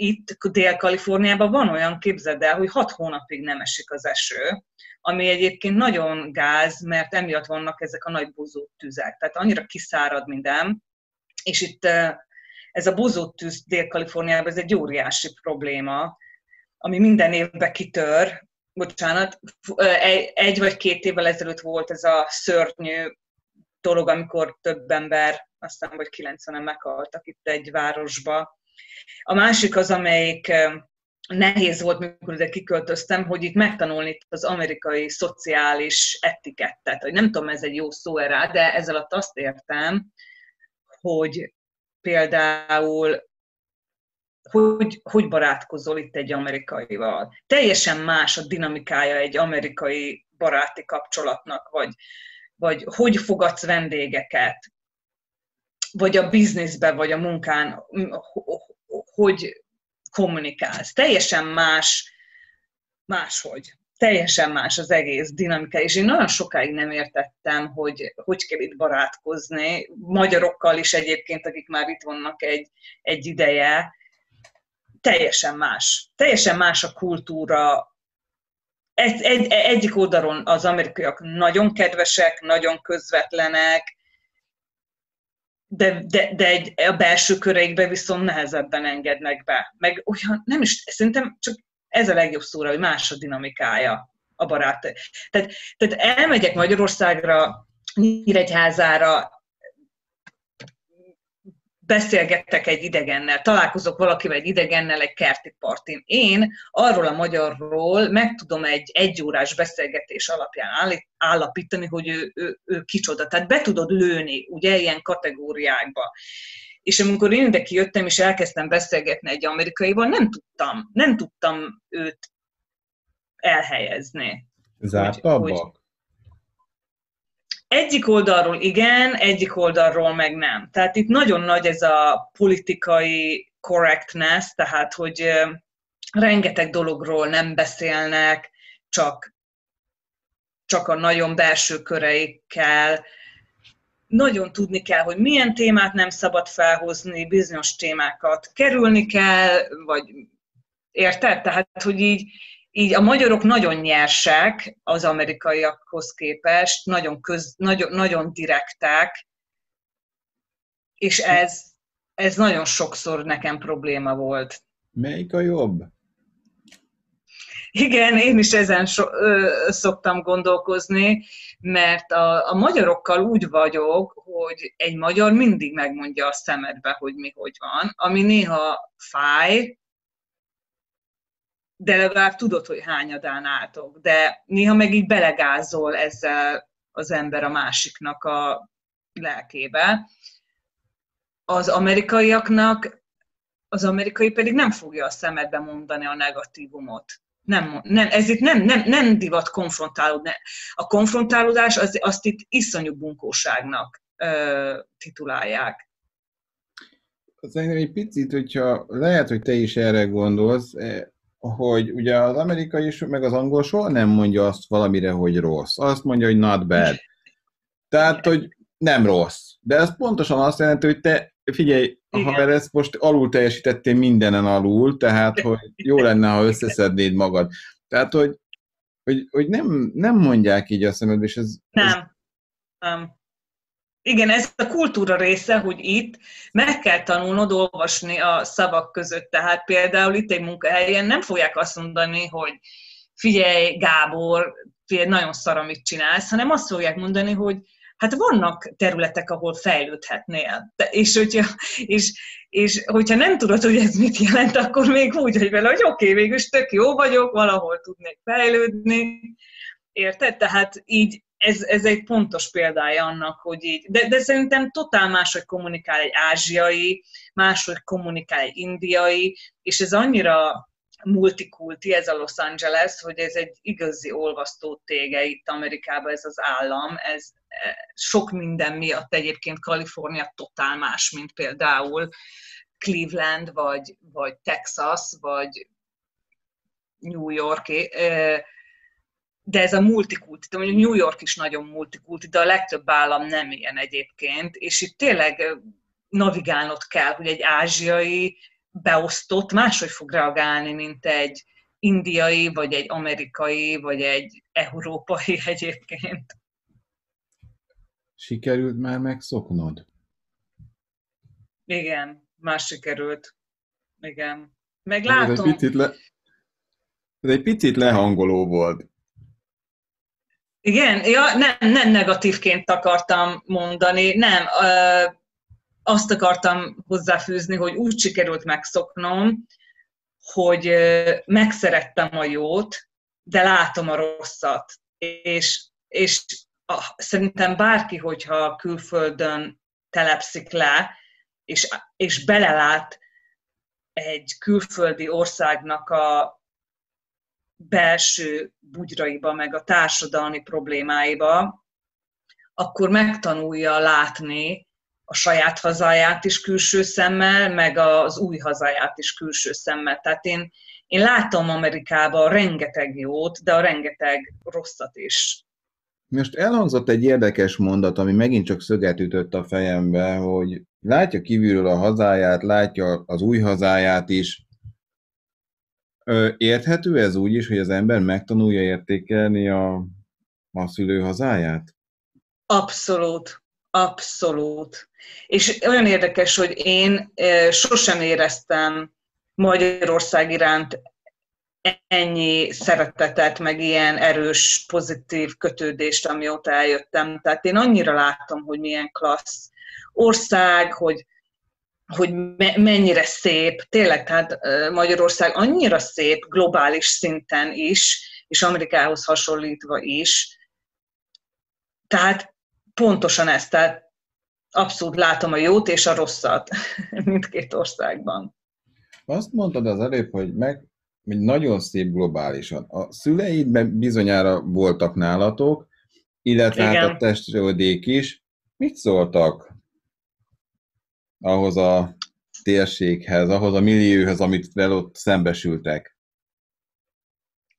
itt Dél-Kaliforniában van olyan, képzeld el, hogy hat hónapig nem esik az eső, ami egyébként nagyon gáz, mert emiatt vannak ezek a nagy buzó tüzek. Tehát annyira kiszárad minden, és itt ez a buzó tűz Dél-Kaliforniában, ez egy óriási probléma, ami minden évben kitör. Bocsánat, egy vagy két évvel ezelőtt volt ez a szörnyű dolog, amikor több ember, aztán vagy 90-en meghaltak itt egy városba. A másik az, amelyik nehéz volt, mikor ide kiköltöztem, hogy itt megtanulni az amerikai szociális etikettet. Hogy nem tudom, ez egy jó szó rá, de ezzel alatt azt értem, hogy például hogy, hogy barátkozol itt egy amerikaival. Teljesen más a dinamikája egy amerikai baráti kapcsolatnak, vagy, vagy hogy fogadsz vendégeket, vagy a bizniszben, vagy a munkán, hogy kommunikálsz. Teljesen más, máshogy. Teljesen más az egész dinamika, és én nagyon sokáig nem értettem, hogy hogy kell itt barátkozni, magyarokkal is egyébként, akik már itt vannak egy, egy ideje, teljesen más. Teljesen más a kultúra. Egy, egy, egyik oldalon az amerikaiak nagyon kedvesek, nagyon közvetlenek, de, de, de egy, a belső köreikbe viszont nehezebben engednek be. Meg olyan, nem is, szerintem csak ez a legjobb szóra, hogy más a dinamikája a barát. Tehát, tehát elmegyek Magyarországra, Nyíregyházára, beszélgettek egy idegennel, találkozok valakivel egy idegennel egy kerti partin. Én arról a magyarról meg tudom egy egyórás beszélgetés alapján állapítani, hogy ő, ő, ő kicsoda. Tehát be tudod lőni, ugye, ilyen kategóriákba. És amikor én ide kijöttem, és elkezdtem beszélgetni egy amerikaival, nem tudtam, nem tudtam őt elhelyezni. Zártabbak? Hogy, egyik oldalról igen, egyik oldalról meg nem. Tehát itt nagyon nagy ez a politikai correctness, tehát hogy rengeteg dologról nem beszélnek, csak, csak a nagyon belső köreikkel. Nagyon tudni kell, hogy milyen témát nem szabad felhozni, bizonyos témákat kerülni kell, vagy érted? Tehát, hogy így így a magyarok nagyon nyersek az amerikaiakhoz képest, nagyon, köz, nagyon, nagyon direktek, és ez, ez nagyon sokszor nekem probléma volt. Melyik a jobb? Igen, én is ezen so, ö, szoktam gondolkozni, mert a, a magyarokkal úgy vagyok, hogy egy magyar mindig megmondja a szemedbe, hogy mi hogy van, ami néha fáj, de legalább tudod, hogy hányadán álltok. De néha meg így belegázol ezzel az ember a másiknak a lelkébe. Az amerikaiaknak, az amerikai pedig nem fogja a szemedbe mondani a negatívumot. Nem, nem, ez itt nem, nem, nem divat konfrontálódni. A konfrontálódás az, azt itt iszonyú bunkóságnak ö, titulálják. Szerintem egy picit, hogyha lehet, hogy te is erre gondolsz, hogy ugye az amerikai is, meg az angol soha nem mondja azt valamire, hogy rossz. Azt mondja, hogy not bad. Tehát, hogy nem rossz. De ez pontosan azt jelenti, hogy te, figyelj, Igen. ha ezt most alul teljesítettél mindenen alul, tehát, [laughs] hogy jó lenne, ha összeszednéd magad. Tehát, hogy, hogy, hogy nem, nem mondják így a szemedbe, és ez... Nem. Ez... Nem. Igen, ez a kultúra része, hogy itt meg kell tanulnod olvasni a szavak között. Tehát például itt egy munkahelyen nem fogják azt mondani, hogy figyelj, Gábor, figyelj, nagyon szar, amit csinálsz, hanem azt fogják mondani, hogy hát vannak területek, ahol fejlődhetnél. De, és, hogyha, és, és hogyha nem tudod, hogy ez mit jelent, akkor még úgy hogy vele, hogy oké, okay, végül tök jó vagyok, valahol tudnék fejlődni. Érted? Tehát így ez, ez egy pontos példája annak, hogy így, de, de szerintem totál máshogy kommunikál egy ázsiai, máshogy kommunikál egy indiai, és ez annyira multikulti, ez a Los Angeles, hogy ez egy igazi olvasztó tége itt Amerikában ez az állam, ez e, sok minden miatt egyébként Kalifornia totál más, mint például Cleveland, vagy, vagy Texas, vagy New York, e, de ez a multikulti, de mondjuk New York is nagyon multikulti, de a legtöbb állam nem ilyen egyébként, és itt tényleg navigálnod kell, hogy egy ázsiai beosztott máshogy fog reagálni, mint egy indiai, vagy egy amerikai, vagy egy európai [laughs] egyébként. Sikerült már megszoknod? Igen, már sikerült. Igen. Meglátom. Ez egy picit, le... Ez egy picit lehangoló volt. Igen, ja, nem, nem negatívként akartam mondani, nem. Ö, azt akartam hozzáfűzni, hogy úgy sikerült megszoknom, hogy megszerettem a jót, de látom a rosszat. És, és a, szerintem bárki, hogyha külföldön telepszik le, és, és belelát egy külföldi országnak a belső bugyraiba, meg a társadalmi problémáiba, akkor megtanulja látni, a saját hazáját is külső szemmel, meg az új hazáját is külső szemmel. Tehát én, én látom Amerikában rengeteg jót, de a rengeteg rosszat is. Most elhangzott egy érdekes mondat, ami megint csak szöget ütött a fejembe, hogy látja kívülről a hazáját, látja az új hazáját is. Érthető ez úgy is, hogy az ember megtanulja értékelni a, a szülő hazáját? Abszolút. Abszolút. És olyan érdekes, hogy én sosem éreztem Magyarország iránt ennyi szeretetet, meg ilyen erős, pozitív kötődést, amióta eljöttem. Tehát én annyira látom, hogy milyen klassz ország, hogy, hogy mennyire szép, tényleg, tehát Magyarország annyira szép globális szinten is, és Amerikához hasonlítva is. Tehát pontosan ezt, tehát abszolút látom a jót és a rosszat [laughs] mindkét országban. Azt mondtad az előbb, hogy meg hogy nagyon szép globálisan. A szüleidben bizonyára voltak nálatok, illetve hát a testődék is. Mit szóltak ahhoz a térséghez, ahhoz a millióhoz, amit ott szembesültek?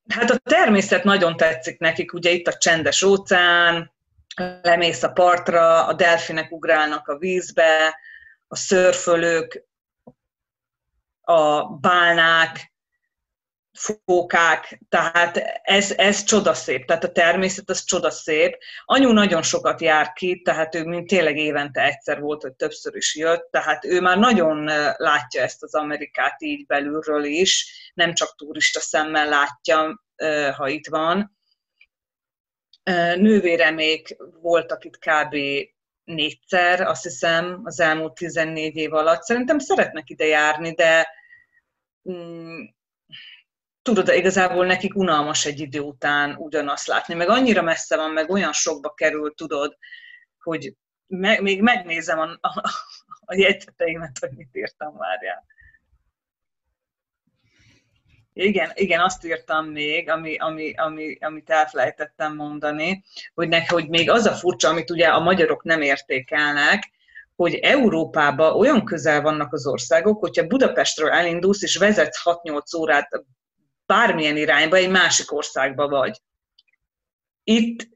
Hát a természet nagyon tetszik nekik, ugye itt a csendes óceán, lemész a partra, a delfinek ugrálnak a vízbe, a szörfölők, a bálnák, fókák, tehát ez, ez csodaszép, tehát a természet az csodaszép. Anyu nagyon sokat jár ki, tehát ő mint tényleg évente egyszer volt, hogy többször is jött, tehát ő már nagyon látja ezt az Amerikát így belülről is, nem csak turista szemmel látja, ha itt van nővéremék voltak itt kb. négyszer, azt hiszem, az elmúlt 14 év alatt. Szerintem szeretnek ide járni, de tudod, igazából nekik unalmas egy idő után ugyanazt látni, meg annyira messze van, meg olyan sokba kerül, tudod, hogy me- még megnézem a, a, a jegyzeteimet, hogy mit írtam, várjál. Igen, igen, azt írtam még, ami, ami, ami, amit elfelejtettem mondani, hogy, neki, hogy még az a furcsa, amit ugye a magyarok nem értékelnek, hogy Európában olyan közel vannak az országok, hogyha Budapestről elindulsz és vezetsz 6-8 órát bármilyen irányba, egy másik országba vagy. Itt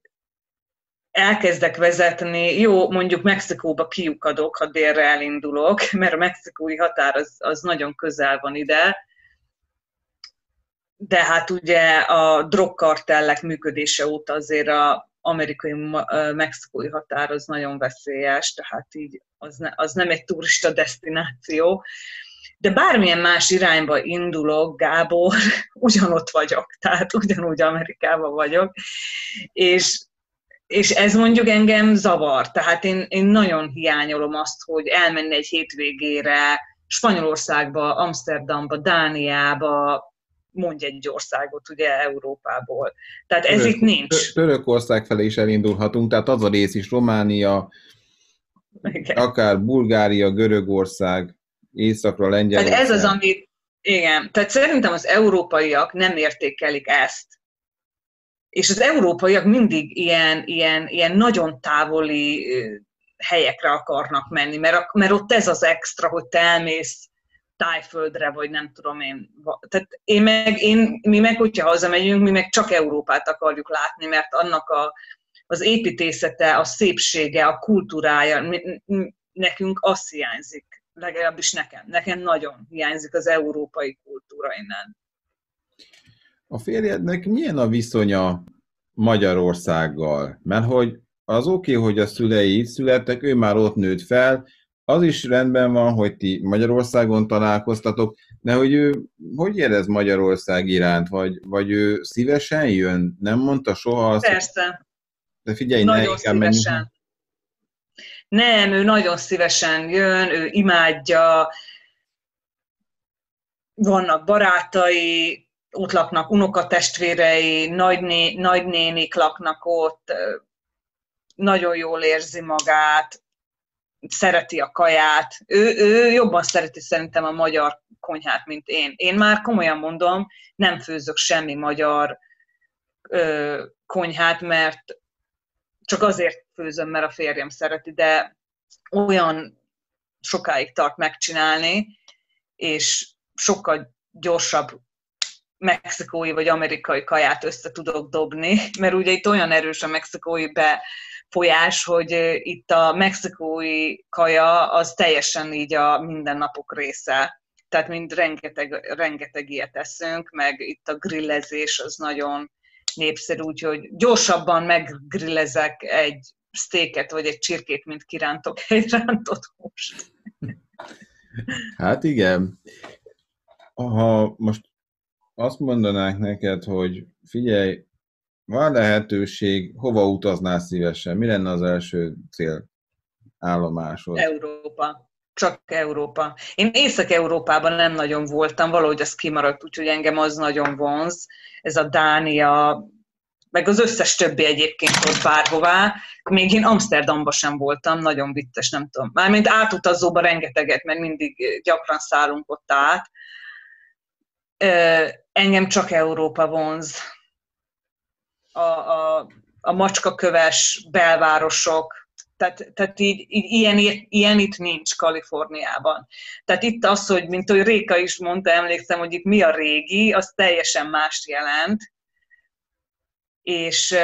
elkezdek vezetni, jó, mondjuk Mexikóba kiukadok, ha délre elindulok, [laughs] mert a mexikói határ az, az nagyon közel van ide, de hát ugye a drogkartellek működése óta azért a amerikai-mexikói határ az nagyon veszélyes, tehát így az, ne, az nem egy turista destináció. De bármilyen más irányba indulok, Gábor, [laughs] ugyanott vagyok, tehát ugyanúgy Amerikában vagyok, és, és ez mondjuk engem zavar. Tehát én, én nagyon hiányolom azt, hogy elmenni egy hétvégére Spanyolországba, Amsterdamba, Dániába, mondj egy országot ugye Európából. Tehát ez Török, itt nincs. Törökország felé is elindulhatunk, tehát az a rész is Románia, igen. akár Bulgária, Görögország, északra Lengyelország. Tehát ez az, ami, igen, tehát szerintem az európaiak nem értékelik ezt. És az európaiak mindig ilyen, ilyen, ilyen nagyon távoli helyekre akarnak menni, mert, mert ott ez az extra, hogy te elmész tájföldre, vagy nem tudom én. Tehát én meg, én, mi meg, hogyha hazamegyünk, mi meg csak Európát akarjuk látni, mert annak a, az építészete, a szépsége, a kultúrája, nekünk azt hiányzik, legalábbis nekem. Nekem nagyon hiányzik az európai kultúra innen. A férjednek milyen a viszonya Magyarországgal? Mert hogy az oké, okay, hogy a szülei itt születtek, ő már ott nőtt fel, az is rendben van, hogy ti Magyarországon találkoztatok, de hogy ő hogy érez Magyarország iránt, vagy, vagy ő szívesen jön? Nem mondta soha azt? Persze. De figyelj, nagyon ne szívesen. Menjünk. Nem, ő nagyon szívesen jön, ő imádja, vannak barátai, ott laknak unokatestvérei, nagyné, nagynénik laknak ott, nagyon jól érzi magát, szereti a kaját. Ő, ő jobban szereti szerintem a magyar konyhát, mint én. Én már komolyan mondom, nem főzök semmi magyar ö, konyhát, mert csak azért főzöm, mert a férjem szereti, de olyan sokáig tart megcsinálni, és sokkal gyorsabb mexikói vagy amerikai kaját össze tudok dobni, [laughs] mert ugye itt olyan erős a mexikói befolyás, hogy itt a mexikói kaja az teljesen így a mindennapok része. Tehát mind rengeteg, rengeteg ilyet eszünk, meg itt a grillezés az nagyon népszerű, úgyhogy gyorsabban meggrillezek egy sztéket vagy egy csirkét, mint kirántok [laughs] egy rántott húst. Hát igen. Ha most azt mondanák neked, hogy figyelj, van lehetőség, hova utaznál szívesen? Mi lenne az első cél állomásod? Európa. Csak Európa. Én Észak-Európában nem nagyon voltam, valahogy az kimaradt, úgyhogy engem az nagyon vonz. Ez a Dánia, meg az összes többi egyébként ott bárhová. Még én Amsterdamba sem voltam, nagyon vicces, nem tudom. Mármint átutazóba rengeteget, mert mindig gyakran szállunk ott át engem csak Európa vonz. A, a, a macskaköves belvárosok, tehát, tehát így, így ilyen, ilyen itt nincs Kaliforniában. Tehát itt az, hogy mint hogy Réka is mondta, emlékszem, hogy itt mi a régi, az teljesen mást jelent. És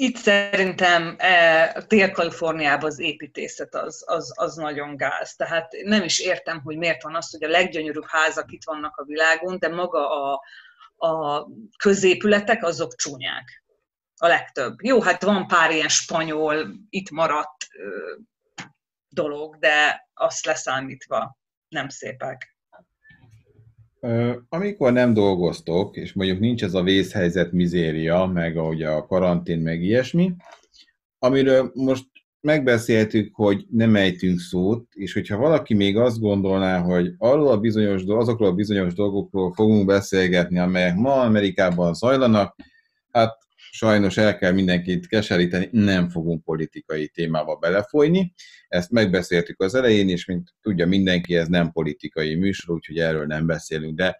itt szerintem e, Dél-Kaliforniában az építészet az, az, az nagyon gáz. Tehát nem is értem, hogy miért van az, hogy a leggyönyörűbb házak itt vannak a világon, de maga a, a középületek azok csúnyák. A legtöbb. Jó, hát van pár ilyen spanyol, itt maradt ö, dolog, de azt leszámítva nem szépek. Amikor nem dolgoztok, és mondjuk nincs ez a vészhelyzet mizéria, meg ahogy a karantén, meg ilyesmi, amiről most megbeszéltük, hogy nem ejtünk szót, és hogyha valaki még azt gondolná, hogy arról a bizonyos, azokról a bizonyos dolgokról fogunk beszélgetni, amelyek ma Amerikában zajlanak, hát sajnos el kell mindenkit keseríteni, nem fogunk politikai témába belefolyni. Ezt megbeszéltük az elején, és mint tudja mindenki, ez nem politikai műsor, úgyhogy erről nem beszélünk. De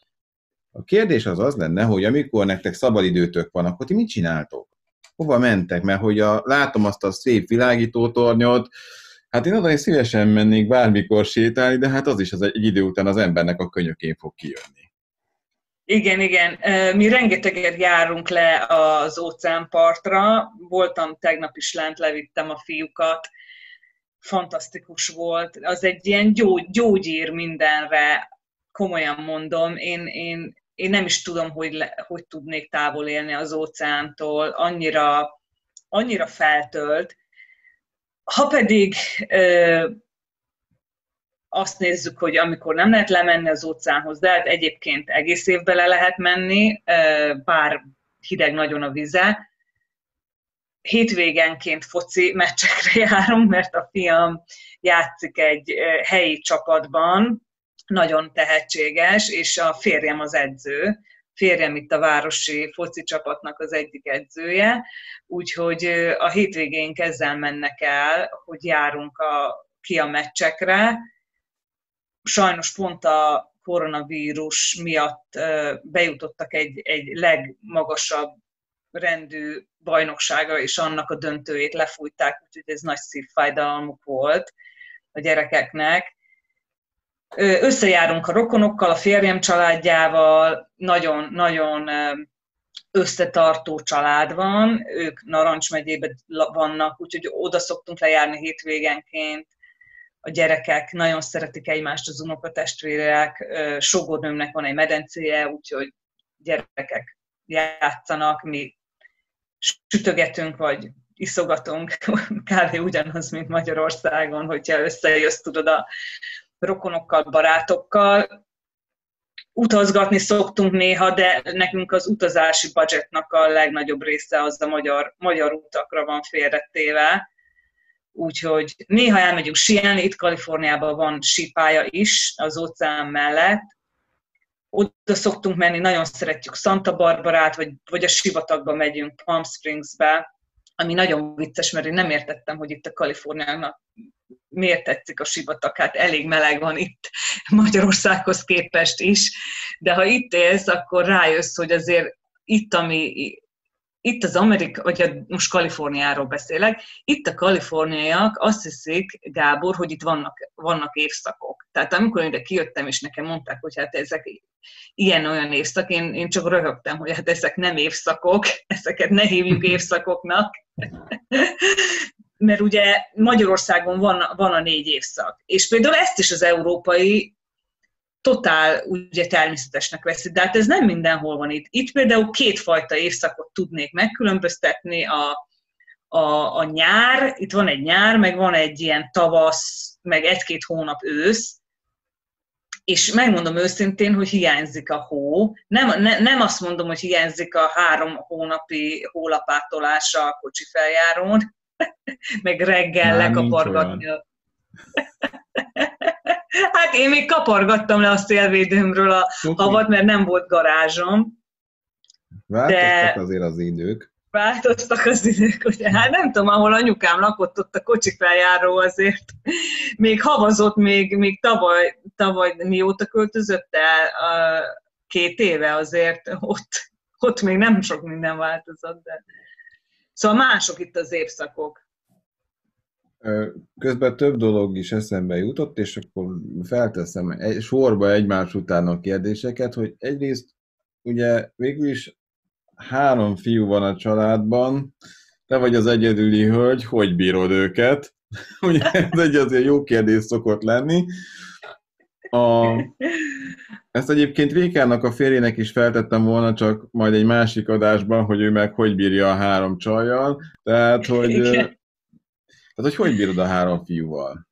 a kérdés az az lenne, hogy amikor nektek szabadidőtök van, akkor ti mit csináltok? Hova mentek? Mert hogy a, látom azt a szép világítótornyot, Hát én oda is szívesen mennék bármikor sétálni, de hát az is az egy idő után az embernek a könyökén fog kijönni. Igen, igen. Mi rengeteget járunk le az óceánpartra. Voltam tegnap is lent, levittem a fiúkat. Fantasztikus volt. Az egy ilyen gyógy, gyógyír mindenre. Komolyan mondom. Én, én, én nem is tudom, hogy, le, hogy tudnék távol élni az óceántól. Annyira, annyira feltölt. Ha pedig azt nézzük, hogy amikor nem lehet lemenni az óceánhoz, de hát egyébként egész évben le lehet menni, bár hideg nagyon a vize. Hétvégenként foci meccsekre [laughs] járunk, mert a fiam játszik egy helyi csapatban, nagyon tehetséges, és a férjem az edző, férjem itt a városi foci csapatnak az egyik edzője, úgyhogy a hétvégén ezzel mennek el, hogy járunk a, ki a meccsekre. Sajnos pont a koronavírus miatt bejutottak egy, egy legmagasabb rendű bajnoksága, és annak a döntőjét lefújták, úgyhogy ez nagy szívfájdalmuk volt a gyerekeknek. Összejárunk a rokonokkal, a férjem családjával, nagyon-nagyon összetartó család van, ők Narancs megyében vannak, úgyhogy oda szoktunk lejárni hétvégenként, a gyerekek nagyon szeretik egymást, az unokatestvérek, sogornőmnek van egy medencéje, úgyhogy gyerekek játszanak, mi sütögetünk, vagy iszogatunk, [laughs] kb. ugyanaz, mint Magyarországon, hogyha összejössz, tudod, a rokonokkal, barátokkal. Utazgatni szoktunk néha, de nekünk az utazási budgetnak a legnagyobb része az a magyar, magyar utakra van félretéve. Úgyhogy néha elmegyünk síelni, itt Kaliforniában van sípája is az óceán mellett, oda szoktunk menni, nagyon szeretjük Santa Barbarát, vagy, vagy a sivatagba megyünk, Palm Springsbe, ami nagyon vicces, mert én nem értettem, hogy itt a Kaliforniának miért tetszik a sivatag, hát elég meleg van itt [laughs] Magyarországhoz képest is, de ha itt élsz, akkor rájössz, hogy azért itt, ami itt az Amerika, vagy most Kaliforniáról beszélek, itt a kaliforniaiak azt hiszik, Gábor, hogy itt vannak, vannak évszakok. Tehát amikor ide kijöttem, és nekem mondták, hogy hát ezek ilyen-olyan évszak, én, én csak röhögtem, hogy hát ezek nem évszakok, [laughs] ezeket ne hívjuk [laughs] évszakoknak. Mert ugye Magyarországon van, van a négy évszak. És például ezt is az európai totál ugye természetesnek veszi, de hát ez nem mindenhol van itt. Itt például kétfajta évszakot tudnék megkülönböztetni, a, a, a nyár, itt van egy nyár, meg van egy ilyen tavasz, meg egy-két hónap ősz, és megmondom őszintén, hogy hiányzik a hó. Nem, ne, nem azt mondom, hogy hiányzik a három hónapi hólapátolása a kocsi feljárón, [laughs] meg reggel lekapargatni a... [laughs] Hát én még kapargattam le a szélvédőmről a okay. havat, mert nem volt garázsom. Változtak de... azért az idők. Változtak az idők, ugye? Hát nem tudom, ahol anyukám lakott, ott a kocsi feljáró azért még havazott, még, még tavaly, tavaly mióta költözött el, két éve azért ott, ott még nem sok minden változott, de szóval mások itt az évszakok. Közben több dolog is eszembe jutott, és akkor felteszem egy, sorba egymás után a kérdéseket, hogy egyrészt ugye végül is három fiú van a családban, te vagy az egyedüli hölgy, hogy bírod őket? [laughs] Ugye ez egy azért jó kérdés szokott lenni. A, ezt egyébként Rékának a férjének is feltettem volna, csak majd egy másik adásban, hogy ő meg hogy bírja a három csajjal. Tehát, hogy tehát, hogy hogy bírod a három fiúval?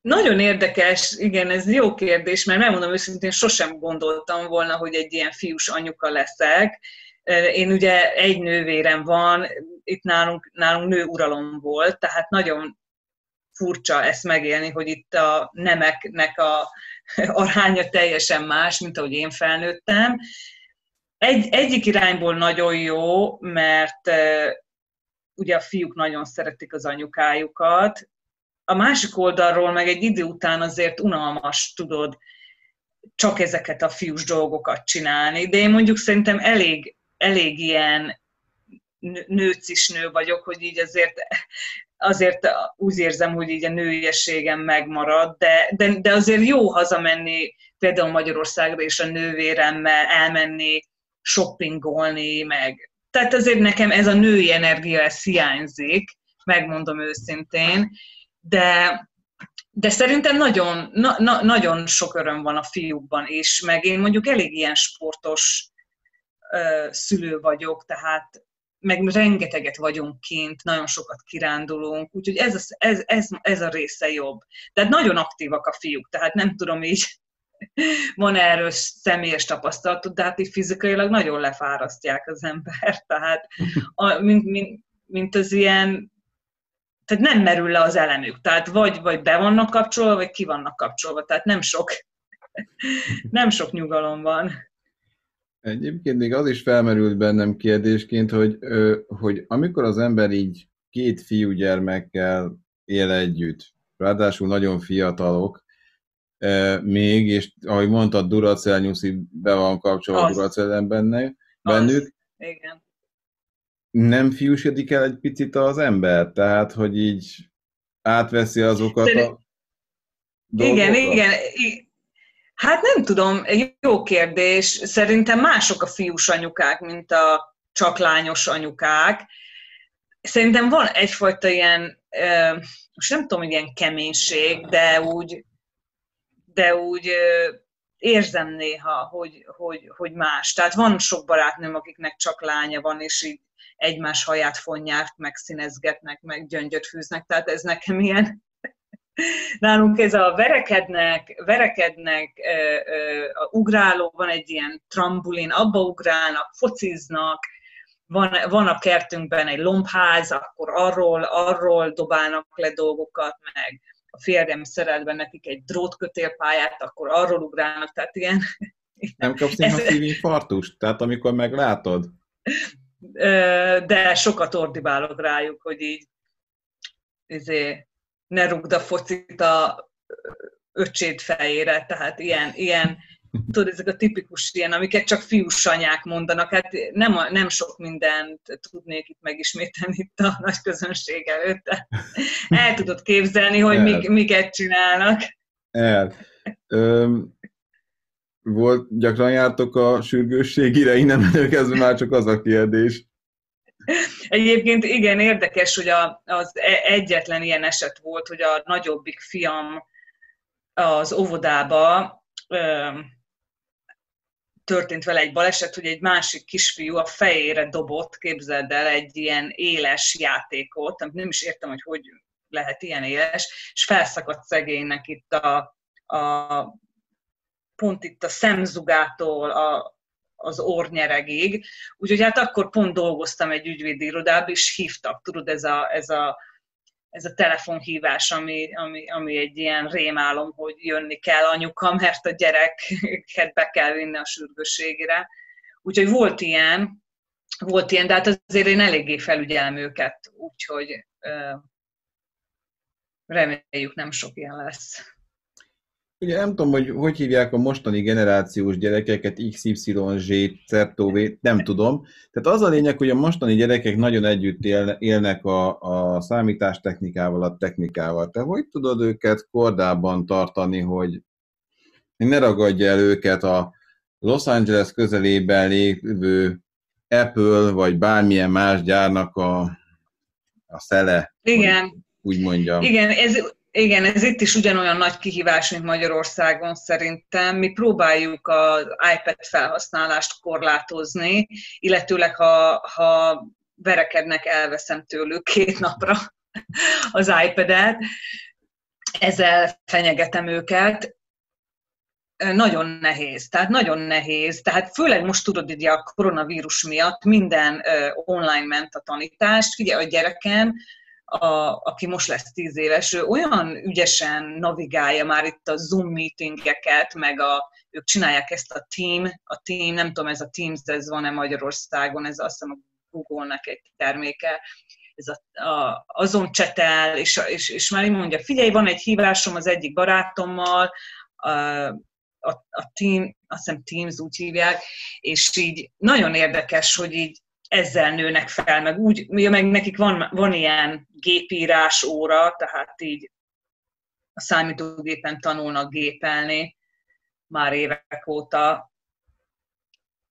Nagyon érdekes, igen, ez jó kérdés, mert megmondom őszintén, sosem gondoltam volna, hogy egy ilyen fiús anyuka leszek. Én ugye egy nővérem van, itt nálunk, nálunk nő uralom volt, tehát nagyon furcsa ezt megélni, hogy itt a nemeknek a [laughs] aránya teljesen más, mint ahogy én felnőttem. Egy, egyik irányból nagyon jó, mert ugye a fiúk nagyon szeretik az anyukájukat, a másik oldalról meg egy idő után azért unalmas, tudod, csak ezeket a fiús dolgokat csinálni, de én mondjuk szerintem elég, elég ilyen nőcis nő vagyok, hogy így azért, azért úgy érzem, hogy így a nőiességem megmarad, de, de, de azért jó hazamenni például Magyarországra és a nővéremmel elmenni shoppingolni, meg tehát azért nekem ez a női energia, ez hiányzik, megmondom őszintén, de, de szerintem nagyon, na, na, nagyon sok öröm van a fiúkban is, meg én mondjuk elég ilyen sportos ö, szülő vagyok, tehát meg rengeteget vagyunk kint, nagyon sokat kirándulunk, úgyhogy ez, a, ez, ez, ez a része jobb. Tehát nagyon aktívak a fiúk, tehát nem tudom így van erről személyes tapasztalatot, de hát így fizikailag nagyon lefárasztják az ember, [laughs] tehát a, mint, mint, mint az ilyen, tehát nem merül le az elemük, tehát vagy, vagy be vannak kapcsolva, vagy ki vannak kapcsolva, tehát nem sok, [laughs] nem sok nyugalom van. Egyébként még az is felmerült bennem kérdésként, hogy, hogy amikor az ember így két fiúgyermekkel él együtt, ráadásul nagyon fiatalok, még, és ahogy mondtad, Duracell nyuszi be van kapcsolva Duracellen benne, bennük. Az. Igen. Nem fiúsodik el egy picit az ember? Tehát, hogy így átveszi azokat Szerint... a dolgokat? Igen, igen. Hát nem tudom, jó kérdés. Szerintem mások a fiús anyukák, mint a csak lányos anyukák. Szerintem van egyfajta ilyen, most nem tudom, hogy ilyen keménység, de úgy, de úgy érzem néha, hogy, hogy, hogy más. Tehát van sok barátnőm, akiknek csak lánya van, és így egymás haját fonják, meg színezgetnek, meg gyöngyöt fűznek, tehát ez nekem ilyen, [laughs] Nálunk ez a verekednek, verekednek, a ugráló, van egy ilyen trambulin, abba ugrálnak, fociznak, van, van a kertünkben egy lombház, akkor arról, arról dobálnak le dolgokat, meg a férjem szerelben nekik egy drótkötélpályát, akkor arról ugrálnak, tehát ilyen... Nem kapsz néha szívinfarktust? Tehát amikor meglátod? De sokat ordibálok rájuk, hogy így izé, ne rugd a focit a öcséd fejére, tehát ilyen, ilyen tudod, ezek a tipikus ilyen, amiket csak fiús anyák mondanak, hát nem, a, nem sok mindent tudnék itt megismételni itt a nagy közönség előtt, de el tudod képzelni, hogy mik, miket csinálnak. El. Öm, volt, gyakran jártok a sürgősségire, innen előkezve már csak az a kérdés. Egyébként igen, érdekes, hogy a, az e, egyetlen ilyen eset volt, hogy a nagyobbik fiam az óvodába ö, történt vele egy baleset, hogy egy másik kisfiú a fejére dobott, képzeld el, egy ilyen éles játékot, amit nem is értem, hogy hogy lehet ilyen éles, és felszakadt szegénynek itt a, a pont itt a szemzugától a, az ornyeregig. Úgyhogy hát akkor pont dolgoztam egy ügyvédi irodában, és hívtak, tudod, ez a, ez a, ez a telefonhívás, ami, ami, ami egy ilyen rémálom, hogy jönni kell anyuka, mert a gyereket be kell vinni a sürgősségére. Úgyhogy volt ilyen, volt ilyen, de hát azért én eléggé felügyelem őket, úgyhogy reméljük nem sok ilyen lesz. Ugye nem tudom, hogy hogy hívják a mostani generációs gyerekeket, XYZ, ZV, nem tudom. Tehát az a lényeg, hogy a mostani gyerekek nagyon együtt élnek a, a számítástechnikával, a technikával. Te hogy tudod őket kordában tartani, hogy ne ragadja el őket a Los Angeles közelében lévő Apple, vagy bármilyen más gyárnak a, a szele. Igen. Úgy mondjam. Igen, ez igen, ez itt is ugyanolyan nagy kihívás, mint Magyarországon szerintem. Mi próbáljuk az iPad felhasználást korlátozni, illetőleg ha, ha verekednek, elveszem tőlük két napra az iPad-et. Ezzel fenyegetem őket. Nagyon nehéz, tehát nagyon nehéz. Tehát főleg most tudod, hogy a koronavírus miatt minden online ment a tanítás. Figyelj, a gyerekem a, aki most lesz tíz éves, ő olyan ügyesen navigálja már itt a Zoom meetingeket, meg a, ők csinálják ezt a team, a team, nem tudom, ez a Teams, ez van-e Magyarországon, ez azt hiszem a Google-nek egy terméke, ez a, a, azon csetel, és, és, és már így mondja, figyelj, van egy hívásom az egyik barátommal, a, a, a team, azt hiszem Teams úgy hívják, és így nagyon érdekes, hogy így ezzel nőnek fel, meg úgy, meg nekik van, van ilyen gépírás óra, tehát így a számítógépen tanulnak gépelni már évek óta.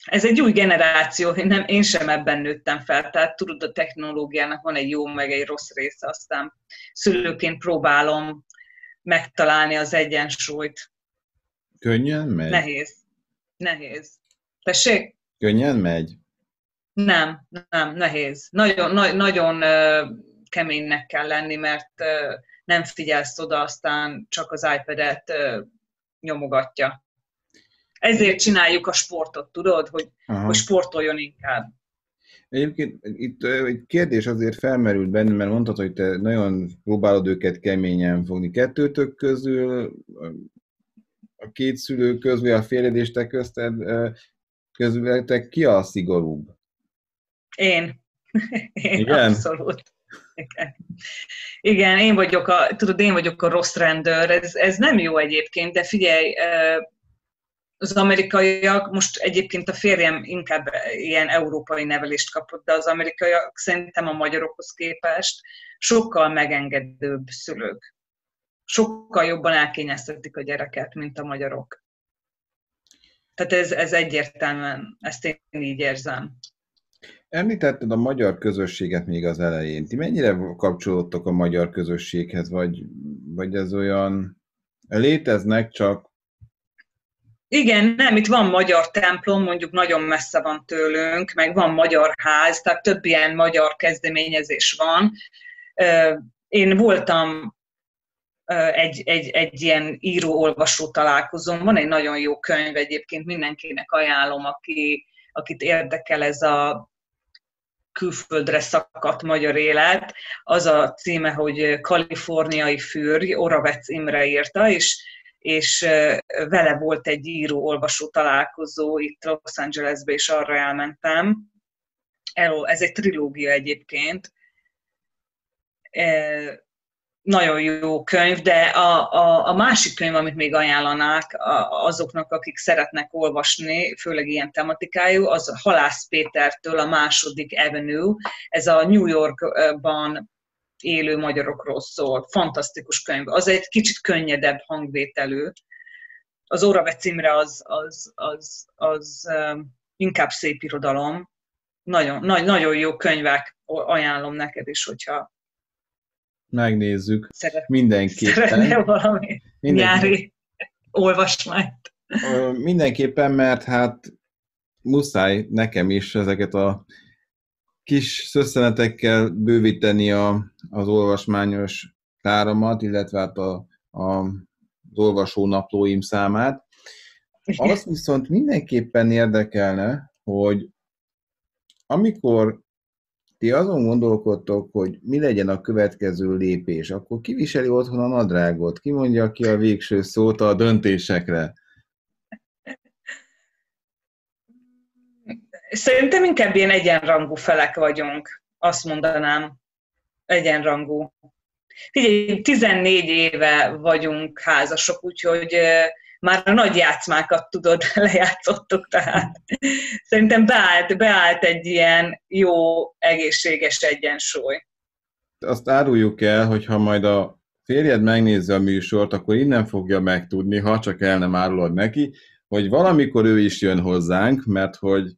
Ez egy új generáció, én, nem, én sem ebben nőttem fel, tehát tudod, a technológiának van egy jó, meg egy rossz része, aztán szülőként próbálom megtalálni az egyensúlyt. Könnyen megy? Nehéz. Nehéz. Tessék? Könnyen megy? Nem, nem, nehéz. Nagyon, na, nagyon keménynek kell lenni, mert nem figyelsz oda, aztán csak az iPad-et nyomogatja. Ezért csináljuk a sportot, tudod, hogy, hogy sportoljon inkább. Egyébként itt egy kérdés azért felmerült bennem, mert mondtad, hogy te nagyon próbálod őket keményen fogni. Kettőtök közül a két szülő közül, a férjed és te közted, közületek ki a szigorúbb? Én. [laughs] Én Igen? abszolút. Igen. Igen, én vagyok a, tudod, én vagyok a rossz rendőr, ez, ez nem jó egyébként, de figyelj, az amerikaiak, most egyébként a férjem inkább ilyen európai nevelést kapott, de az amerikaiak szerintem a magyarokhoz képest sokkal megengedőbb szülők. Sokkal jobban elkényeztetik a gyereket, mint a magyarok. Tehát ez, ez egyértelműen, ezt én így érzem. Említetted a magyar közösséget még az elején. Ti mennyire kapcsolódtok a magyar közösséghez, vagy, vagy ez olyan léteznek, csak igen, nem, itt van magyar templom, mondjuk nagyon messze van tőlünk, meg van magyar ház, tehát több ilyen magyar kezdeményezés van. Én voltam egy, egy, egy ilyen író-olvasó találkozón, van egy nagyon jó könyv egyébként, mindenkinek ajánlom, aki, akit érdekel ez a külföldre szakadt magyar élet. Az a címe, hogy Kaliforniai fűrj, Oravec Imre írta, és és vele volt egy író-olvasó találkozó itt Los Angelesbe, és arra elmentem. Ez egy trilógia egyébként. Nagyon jó könyv, de a, a, a másik könyv, amit még ajánlanák azoknak, akik szeretnek olvasni, főleg ilyen tematikájú, az Halász Pétertől a második Avenue. Ez a New Yorkban élő magyarokról szól. Fantasztikus könyv. Az egy kicsit könnyedebb hangvételű. Az Óra címre az, az, az, az um, inkább szép irodalom. Nagyon, nagy, nagyon jó könyvek, ajánlom neked is, hogyha megnézzük. Szeret, mindenképpen. Szeretnél valami mindenképpen. nyári olvasmányt? Mindenképpen, mert hát muszáj nekem is ezeket a kis szösszenetekkel bővíteni a, az olvasmányos táramat, illetve hát a, a, az olvasónaplóim számát. Az viszont mindenképpen érdekelne, hogy amikor ti azon gondolkodtok, hogy mi legyen a következő lépés, akkor kiviseli otthon a nadrágot? Ki mondja ki a végső szót a döntésekre? Szerintem inkább ilyen egyenrangú felek vagyunk, azt mondanám. Egyenrangú. Figyelj, 14 éve vagyunk házasok, úgyhogy már a nagy játszmákat tudod, [laughs] lejátszottuk, tehát szerintem beállt, beállt egy ilyen jó, egészséges egyensúly. Azt áruljuk el, hogy ha majd a férjed megnézze a műsort, akkor innen fogja megtudni, ha csak el nem árulod neki, hogy valamikor ő is jön hozzánk, mert hogy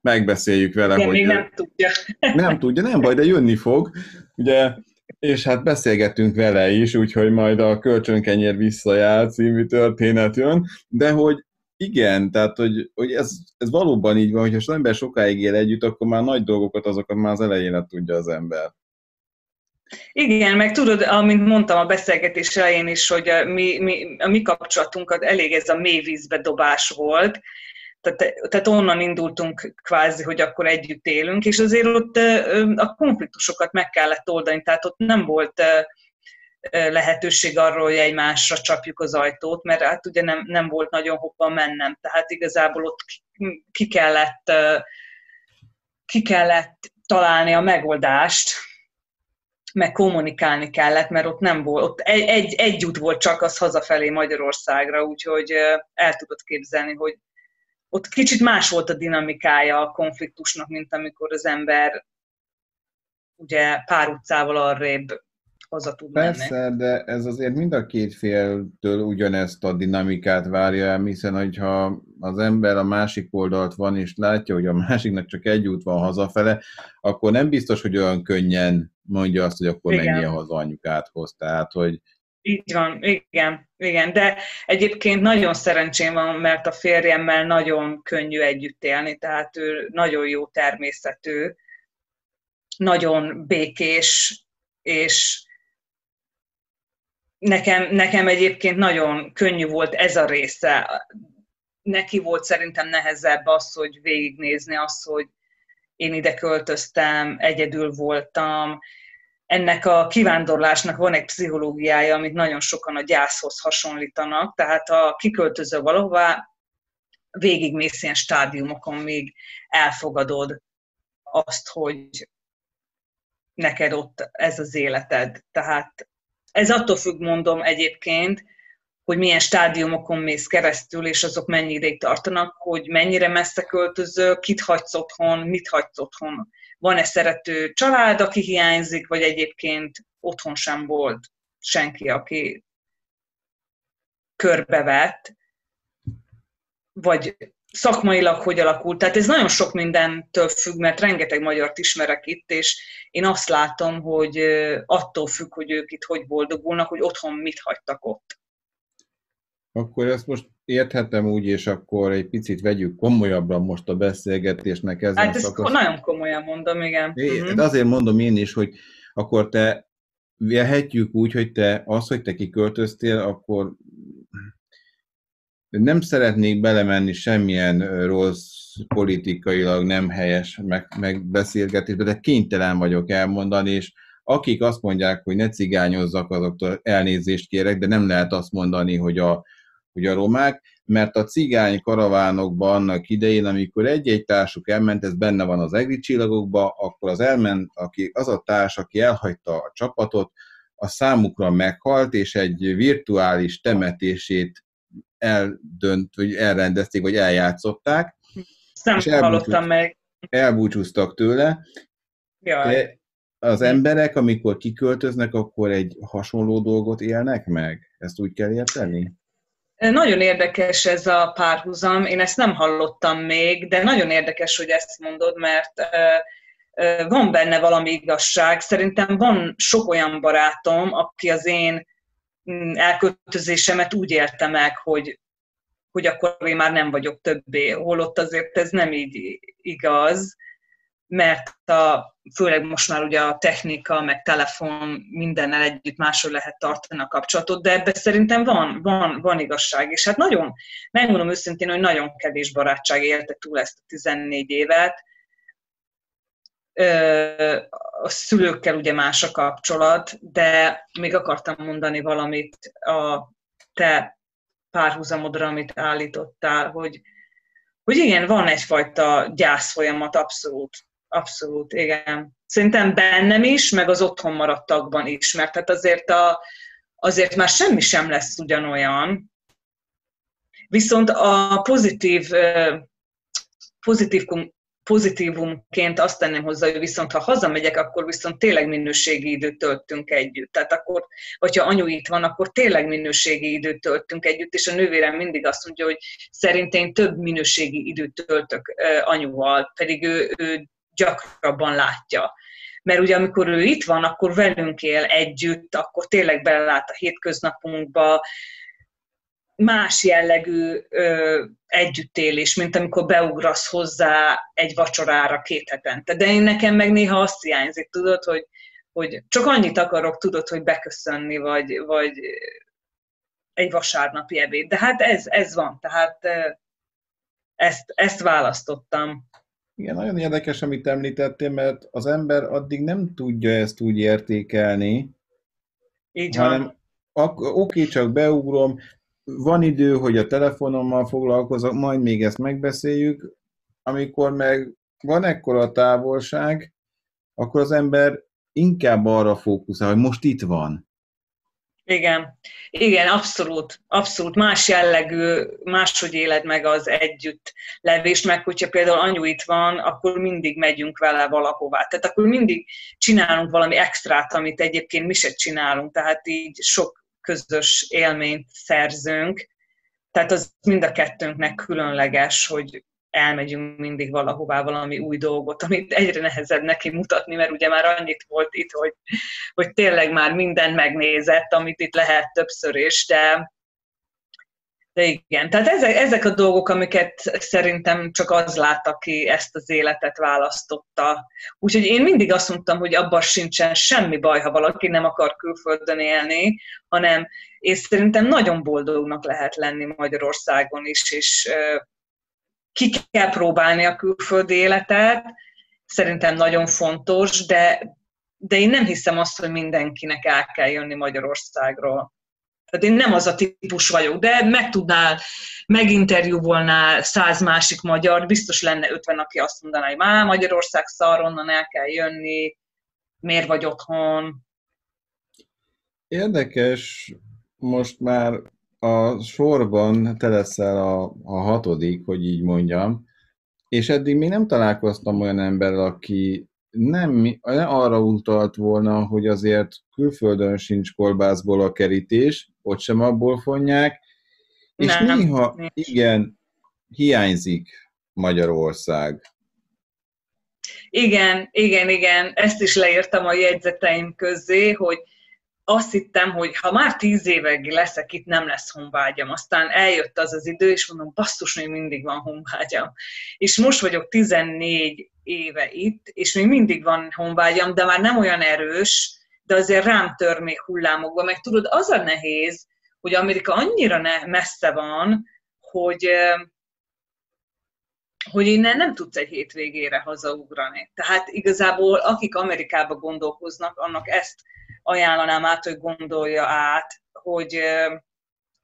megbeszéljük vele, Igen, hogy... még nem tudja. Nem tudja, nem baj, de jönni fog. Ugye, és hát beszélgetünk vele is, úgyhogy majd a Kölcsönkenyér visszajár című történet jön, de hogy igen, tehát hogy, hogy ez, ez valóban így van, hogyha az ember sokáig él együtt, akkor már nagy dolgokat, azokat már az elején tudja az ember. Igen, meg tudod, amint mondtam a beszélgetés elején is, hogy a mi, mi, a mi kapcsolatunkat elég ez a mély vízbe dobás volt, tehát, tehát onnan indultunk kvázi, hogy akkor együtt élünk, és azért ott a konfliktusokat meg kellett oldani, tehát ott nem volt lehetőség arról, hogy egymásra csapjuk az ajtót, mert hát ugye nem, nem volt nagyon hova mennem, tehát igazából ott ki kellett, ki kellett találni a megoldást, meg kommunikálni kellett, mert ott nem volt, ott egy, egy, egy út volt csak az hazafelé Magyarországra, úgyhogy el tudod képzelni, hogy ott kicsit más volt a dinamikája a konfliktusnak, mint amikor az ember ugye pár utcával arrébb haza tud Persze, menni. de ez azért mind a két féltől ugyanezt a dinamikát várja el, hiszen hogyha az ember a másik oldalt van, és látja, hogy a másiknak csak egy út van hazafele, akkor nem biztos, hogy olyan könnyen mondja azt, hogy akkor menjél haza anyukádhoz. Tehát, hogy így van, igen, igen, de egyébként nagyon szerencsém van, mert a férjemmel nagyon könnyű együtt élni, tehát ő nagyon jó természetű, nagyon békés, és nekem, nekem egyébként nagyon könnyű volt ez a része. Neki volt szerintem nehezebb az, hogy végignézni azt, hogy én ide költöztem, egyedül voltam, ennek a kivándorlásnak van egy pszichológiája, amit nagyon sokan a gyászhoz hasonlítanak, tehát ha kiköltözöl valahová, végigmész ilyen stádiumokon, még elfogadod azt, hogy neked ott ez az életed. Tehát ez attól függ, mondom egyébként, hogy milyen stádiumokon mész keresztül, és azok mennyi ideig tartanak, hogy mennyire messze költöző, kit hagysz otthon, mit hagysz otthon. Van-e szerető család, aki hiányzik, vagy egyébként otthon sem volt senki, aki körbevett, vagy szakmailag hogy alakult. Tehát ez nagyon sok mindentől függ, mert rengeteg magyart ismerek itt, és én azt látom, hogy attól függ, hogy ők itt hogy boldogulnak, hogy otthon mit hagytak ott. Akkor ezt most érthetem úgy, és akkor egy picit vegyük komolyabbra most a beszélgetésnek ezen Hát ezt szakasz... nagyon komolyan mondom, igen. É, uh-huh. Azért mondom én is, hogy akkor te vehetjük úgy, hogy te az, hogy te kiköltöztél, akkor nem szeretnék belemenni semmilyen rossz, politikailag nem helyes meg, megbeszélgetésbe, de kénytelen vagyok elmondani, és akik azt mondják, hogy ne cigányozzak, azoktól elnézést kérek, de nem lehet azt mondani, hogy a, hogy a romák, mert a cigány karavánokban annak idején, amikor egy-egy társuk elment, ez benne van az egri csillagokba, akkor az elment, aki, az a társ, aki elhagyta a csapatot, a számukra meghalt, és egy virtuális temetését eldönt, vagy elrendezték, vagy eljátszották. Nem és hallottam meg. Elbúcsúztak tőle. Jaj. Az emberek, amikor kiköltöznek, akkor egy hasonló dolgot élnek meg? Ezt úgy kell érteni? Nagyon érdekes ez a párhuzam, én ezt nem hallottam még, de nagyon érdekes, hogy ezt mondod, mert van benne valami igazság. Szerintem van sok olyan barátom, aki az én mm, elköltözésemet úgy élte meg, hogy, hogy akkor én már nem vagyok többé, holott azért ez nem így igaz mert a, főleg most már ugye a technika, meg telefon, mindennel együtt máshogy lehet tartani a kapcsolatot, de ebben szerintem van, van, van igazság. És hát nagyon, megmondom őszintén, hogy nagyon kevés barátság élte túl ezt a 14 évet. A szülőkkel ugye más a kapcsolat, de még akartam mondani valamit a te párhuzamodra, amit állítottál, hogy, hogy igen, van egyfajta gyászfolyamat abszolút Abszolút, igen. Szerintem bennem is, meg az otthon maradtakban is, mert hát azért, a, azért már semmi sem lesz ugyanolyan. Viszont a pozitív, pozitív pozitívumként azt tenném hozzá, hogy viszont ha hazamegyek, akkor viszont tényleg minőségi időt töltünk együtt. Tehát akkor, hogyha anyu itt van, akkor tényleg minőségi időt töltünk együtt, és a nővérem mindig azt mondja, hogy szerintén több minőségi időt töltök anyuval, pedig ő, ő gyakrabban látja. Mert ugye amikor ő itt van, akkor velünk él együtt, akkor tényleg belelát a hétköznapunkba, más jellegű ö, együttélés, mint amikor beugrasz hozzá egy vacsorára két hetente. De én nekem meg néha azt hiányzik, tudod, hogy, hogy csak annyit akarok, tudod, hogy beköszönni, vagy, vagy egy vasárnapi ebéd. De hát ez, ez van, tehát ezt, ezt választottam. Igen, nagyon érdekes, amit említettél, mert az ember addig nem tudja ezt úgy értékelni, Így hanem oké, okay, csak beugrom, van idő, hogy a telefonommal foglalkozok, majd még ezt megbeszéljük, amikor meg van ekkora a távolság, akkor az ember inkább arra fókuszál, hogy most itt van. Igen, igen, abszolút, abszolút más jellegű, máshogy éled meg az együtt levést, meg hogyha például anyu itt van, akkor mindig megyünk vele valahová. Tehát akkor mindig csinálunk valami extrát, amit egyébként mi se csinálunk, tehát így sok közös élményt szerzünk. Tehát az mind a kettőnknek különleges, hogy elmegyünk mindig valahová valami új dolgot, amit egyre nehezebb neki mutatni, mert ugye már annyit volt itt, hogy, hogy tényleg már minden megnézett, amit itt lehet többször is, de, de igen, tehát ezek, ezek a dolgok, amiket szerintem csak az lát, aki ezt az életet választotta. Úgyhogy én mindig azt mondtam, hogy abban sincsen semmi baj, ha valaki nem akar külföldön élni, hanem és szerintem nagyon boldognak lehet lenni Magyarországon is, és ki kell próbálni a külföldi életet, szerintem nagyon fontos, de de én nem hiszem azt, hogy mindenkinek el kell jönni Magyarországról. Tehát én nem az a típus vagyok, de meg tudnál, meginterjúvolnál száz másik magyar, biztos lenne ötven, aki azt mondaná, hogy már Magyarország szar, onnan el kell jönni, miért vagy otthon. Érdekes, most már a sorban te leszel a, a hatodik, hogy így mondjam, és eddig még nem találkoztam olyan emberrel, aki nem, nem arra utalt volna, hogy azért külföldön sincs kolbászból a kerítés, ott sem abból fonják, és nem, néha nincs. igen, hiányzik Magyarország. Igen, igen, igen, ezt is leírtam a jegyzeteim közé, hogy azt hittem, hogy ha már tíz évig leszek itt, nem lesz honvágyam. Aztán eljött az az idő, és mondom, basszus, még mindig van honvágyam. És most vagyok 14 éve itt, és még mindig van honvágyam, de már nem olyan erős, de azért rám tör még hullámokba. Meg tudod, az a nehéz, hogy Amerika annyira ne, messze van, hogy, hogy innen nem tudsz egy hétvégére hazaugrani. Tehát igazából akik Amerikába gondolkoznak, annak ezt ajánlanám át, hogy gondolja át, hogy,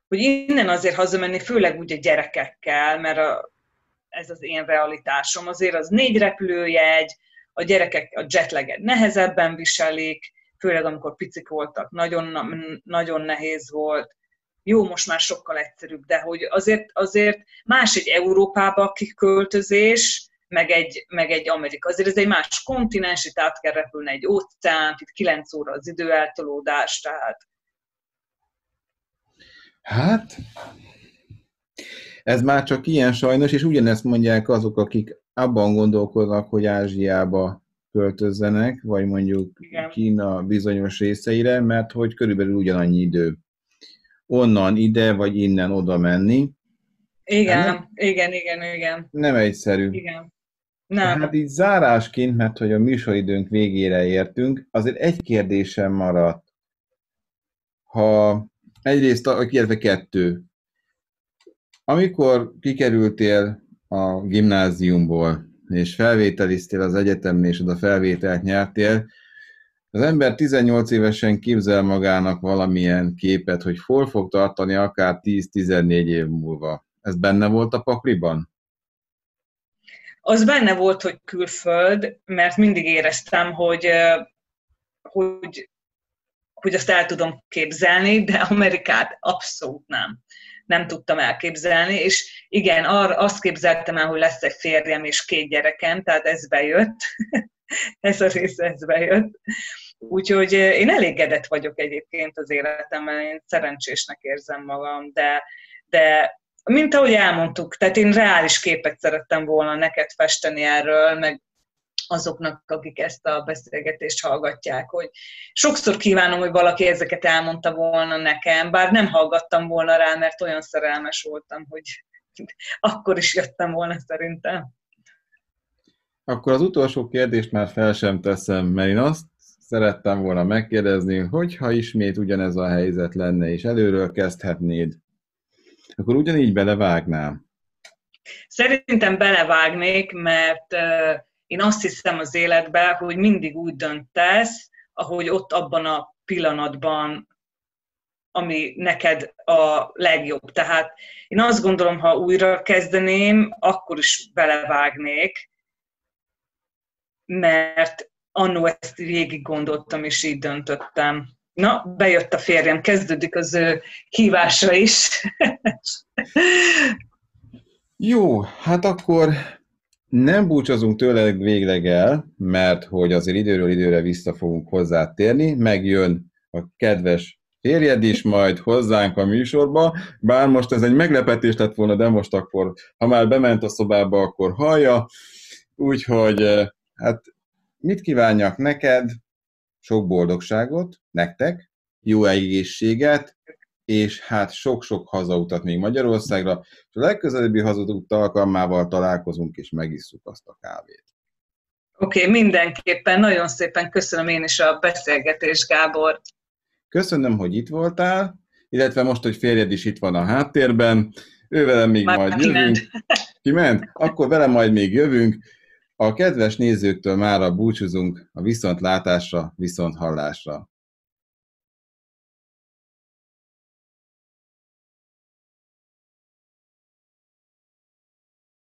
hogy innen azért hazamenni, főleg úgy a gyerekekkel, mert a, ez az én realitásom. Azért az négy repülőjegy, a gyerekek a jetlaget nehezebben viselik, főleg amikor picik voltak, nagyon, nagyon nehéz volt. Jó, most már sokkal egyszerűbb, de hogy azért, azért más egy Európába kiköltözés, meg egy, meg egy Amerika. Azért ez egy más kontinens, itt át kell repülni egy óceánt, itt 9 óra az időeltolódás, tehát... Hát, ez már csak ilyen sajnos, és ugyanezt mondják azok, akik abban gondolkodnak, hogy Ázsiába költözzenek, vagy mondjuk Igen. Kína bizonyos részeire, mert hogy körülbelül ugyanannyi idő onnan ide, vagy innen oda menni. Igen, nem, igen, igen, igen. Nem egyszerű. Igen. Nem. Hát így zárásként, mert hogy a műsoridőnk végére értünk, azért egy kérdésem maradt. Ha egyrészt, illetve kettő. Amikor kikerültél a gimnáziumból, és felvételiztél az egyetemnél, és oda felvételt nyertél, az ember 18 évesen képzel magának valamilyen képet, hogy hol fog tartani akár 10-14 év múlva. Ez benne volt a pakliban? Az benne volt, hogy külföld, mert mindig éreztem, hogy, hogy, hogy azt el tudom képzelni, de Amerikát abszolút nem nem tudtam elképzelni, és igen, ar, azt képzeltem el, hogy lesz egy férjem és két gyerekem, tehát ez bejött, [laughs] ez a rész, ez bejött. Úgyhogy én elégedett vagyok egyébként az életemmel, én szerencsésnek érzem magam, de, de mint ahogy elmondtuk, tehát én reális képet szerettem volna neked festeni erről, meg azoknak, akik ezt a beszélgetést hallgatják, hogy sokszor kívánom, hogy valaki ezeket elmondta volna nekem, bár nem hallgattam volna rá, mert olyan szerelmes voltam, hogy [laughs] akkor is jöttem volna szerintem. Akkor az utolsó kérdést már fel sem teszem, mert én azt szerettem volna megkérdezni, hogyha ismét ugyanez a helyzet lenne, és előről kezdhetnéd, akkor ugyanígy belevágnám? Szerintem belevágnék, mert én azt hiszem az életben, hogy mindig úgy döntesz, ahogy ott abban a pillanatban, ami neked a legjobb. Tehát én azt gondolom, ha újra kezdeném, akkor is belevágnék, mert annó ezt végig gondoltam, és így döntöttem. Na, bejött a férjem, kezdődik az ő hívása is. Jó, hát akkor nem búcsúzunk tőle végleg el, mert hogy azért időről időre vissza fogunk hozzá térni, megjön a kedves férjed is majd hozzánk a műsorba, bár most ez egy meglepetés lett volna, de most akkor, ha már bement a szobába, akkor hallja. Úgyhogy, eh, hát mit kívánjak neked? Sok boldogságot, nektek, jó egészséget, és hát sok-sok hazautat még Magyarországra, és a legközelebbi hazaut alkalmával találkozunk, és megisszuk azt a kávét. Oké, okay, mindenképpen. Nagyon szépen köszönöm én is a beszélgetést, Gábor. Köszönöm, hogy itt voltál, illetve most, hogy férjed is itt van a háttérben, ővelem még Már majd kiment. jövünk. Kiment? Akkor vele majd még jövünk. A kedves nézőktől mára búcsúzunk a viszontlátásra, viszonthallásra.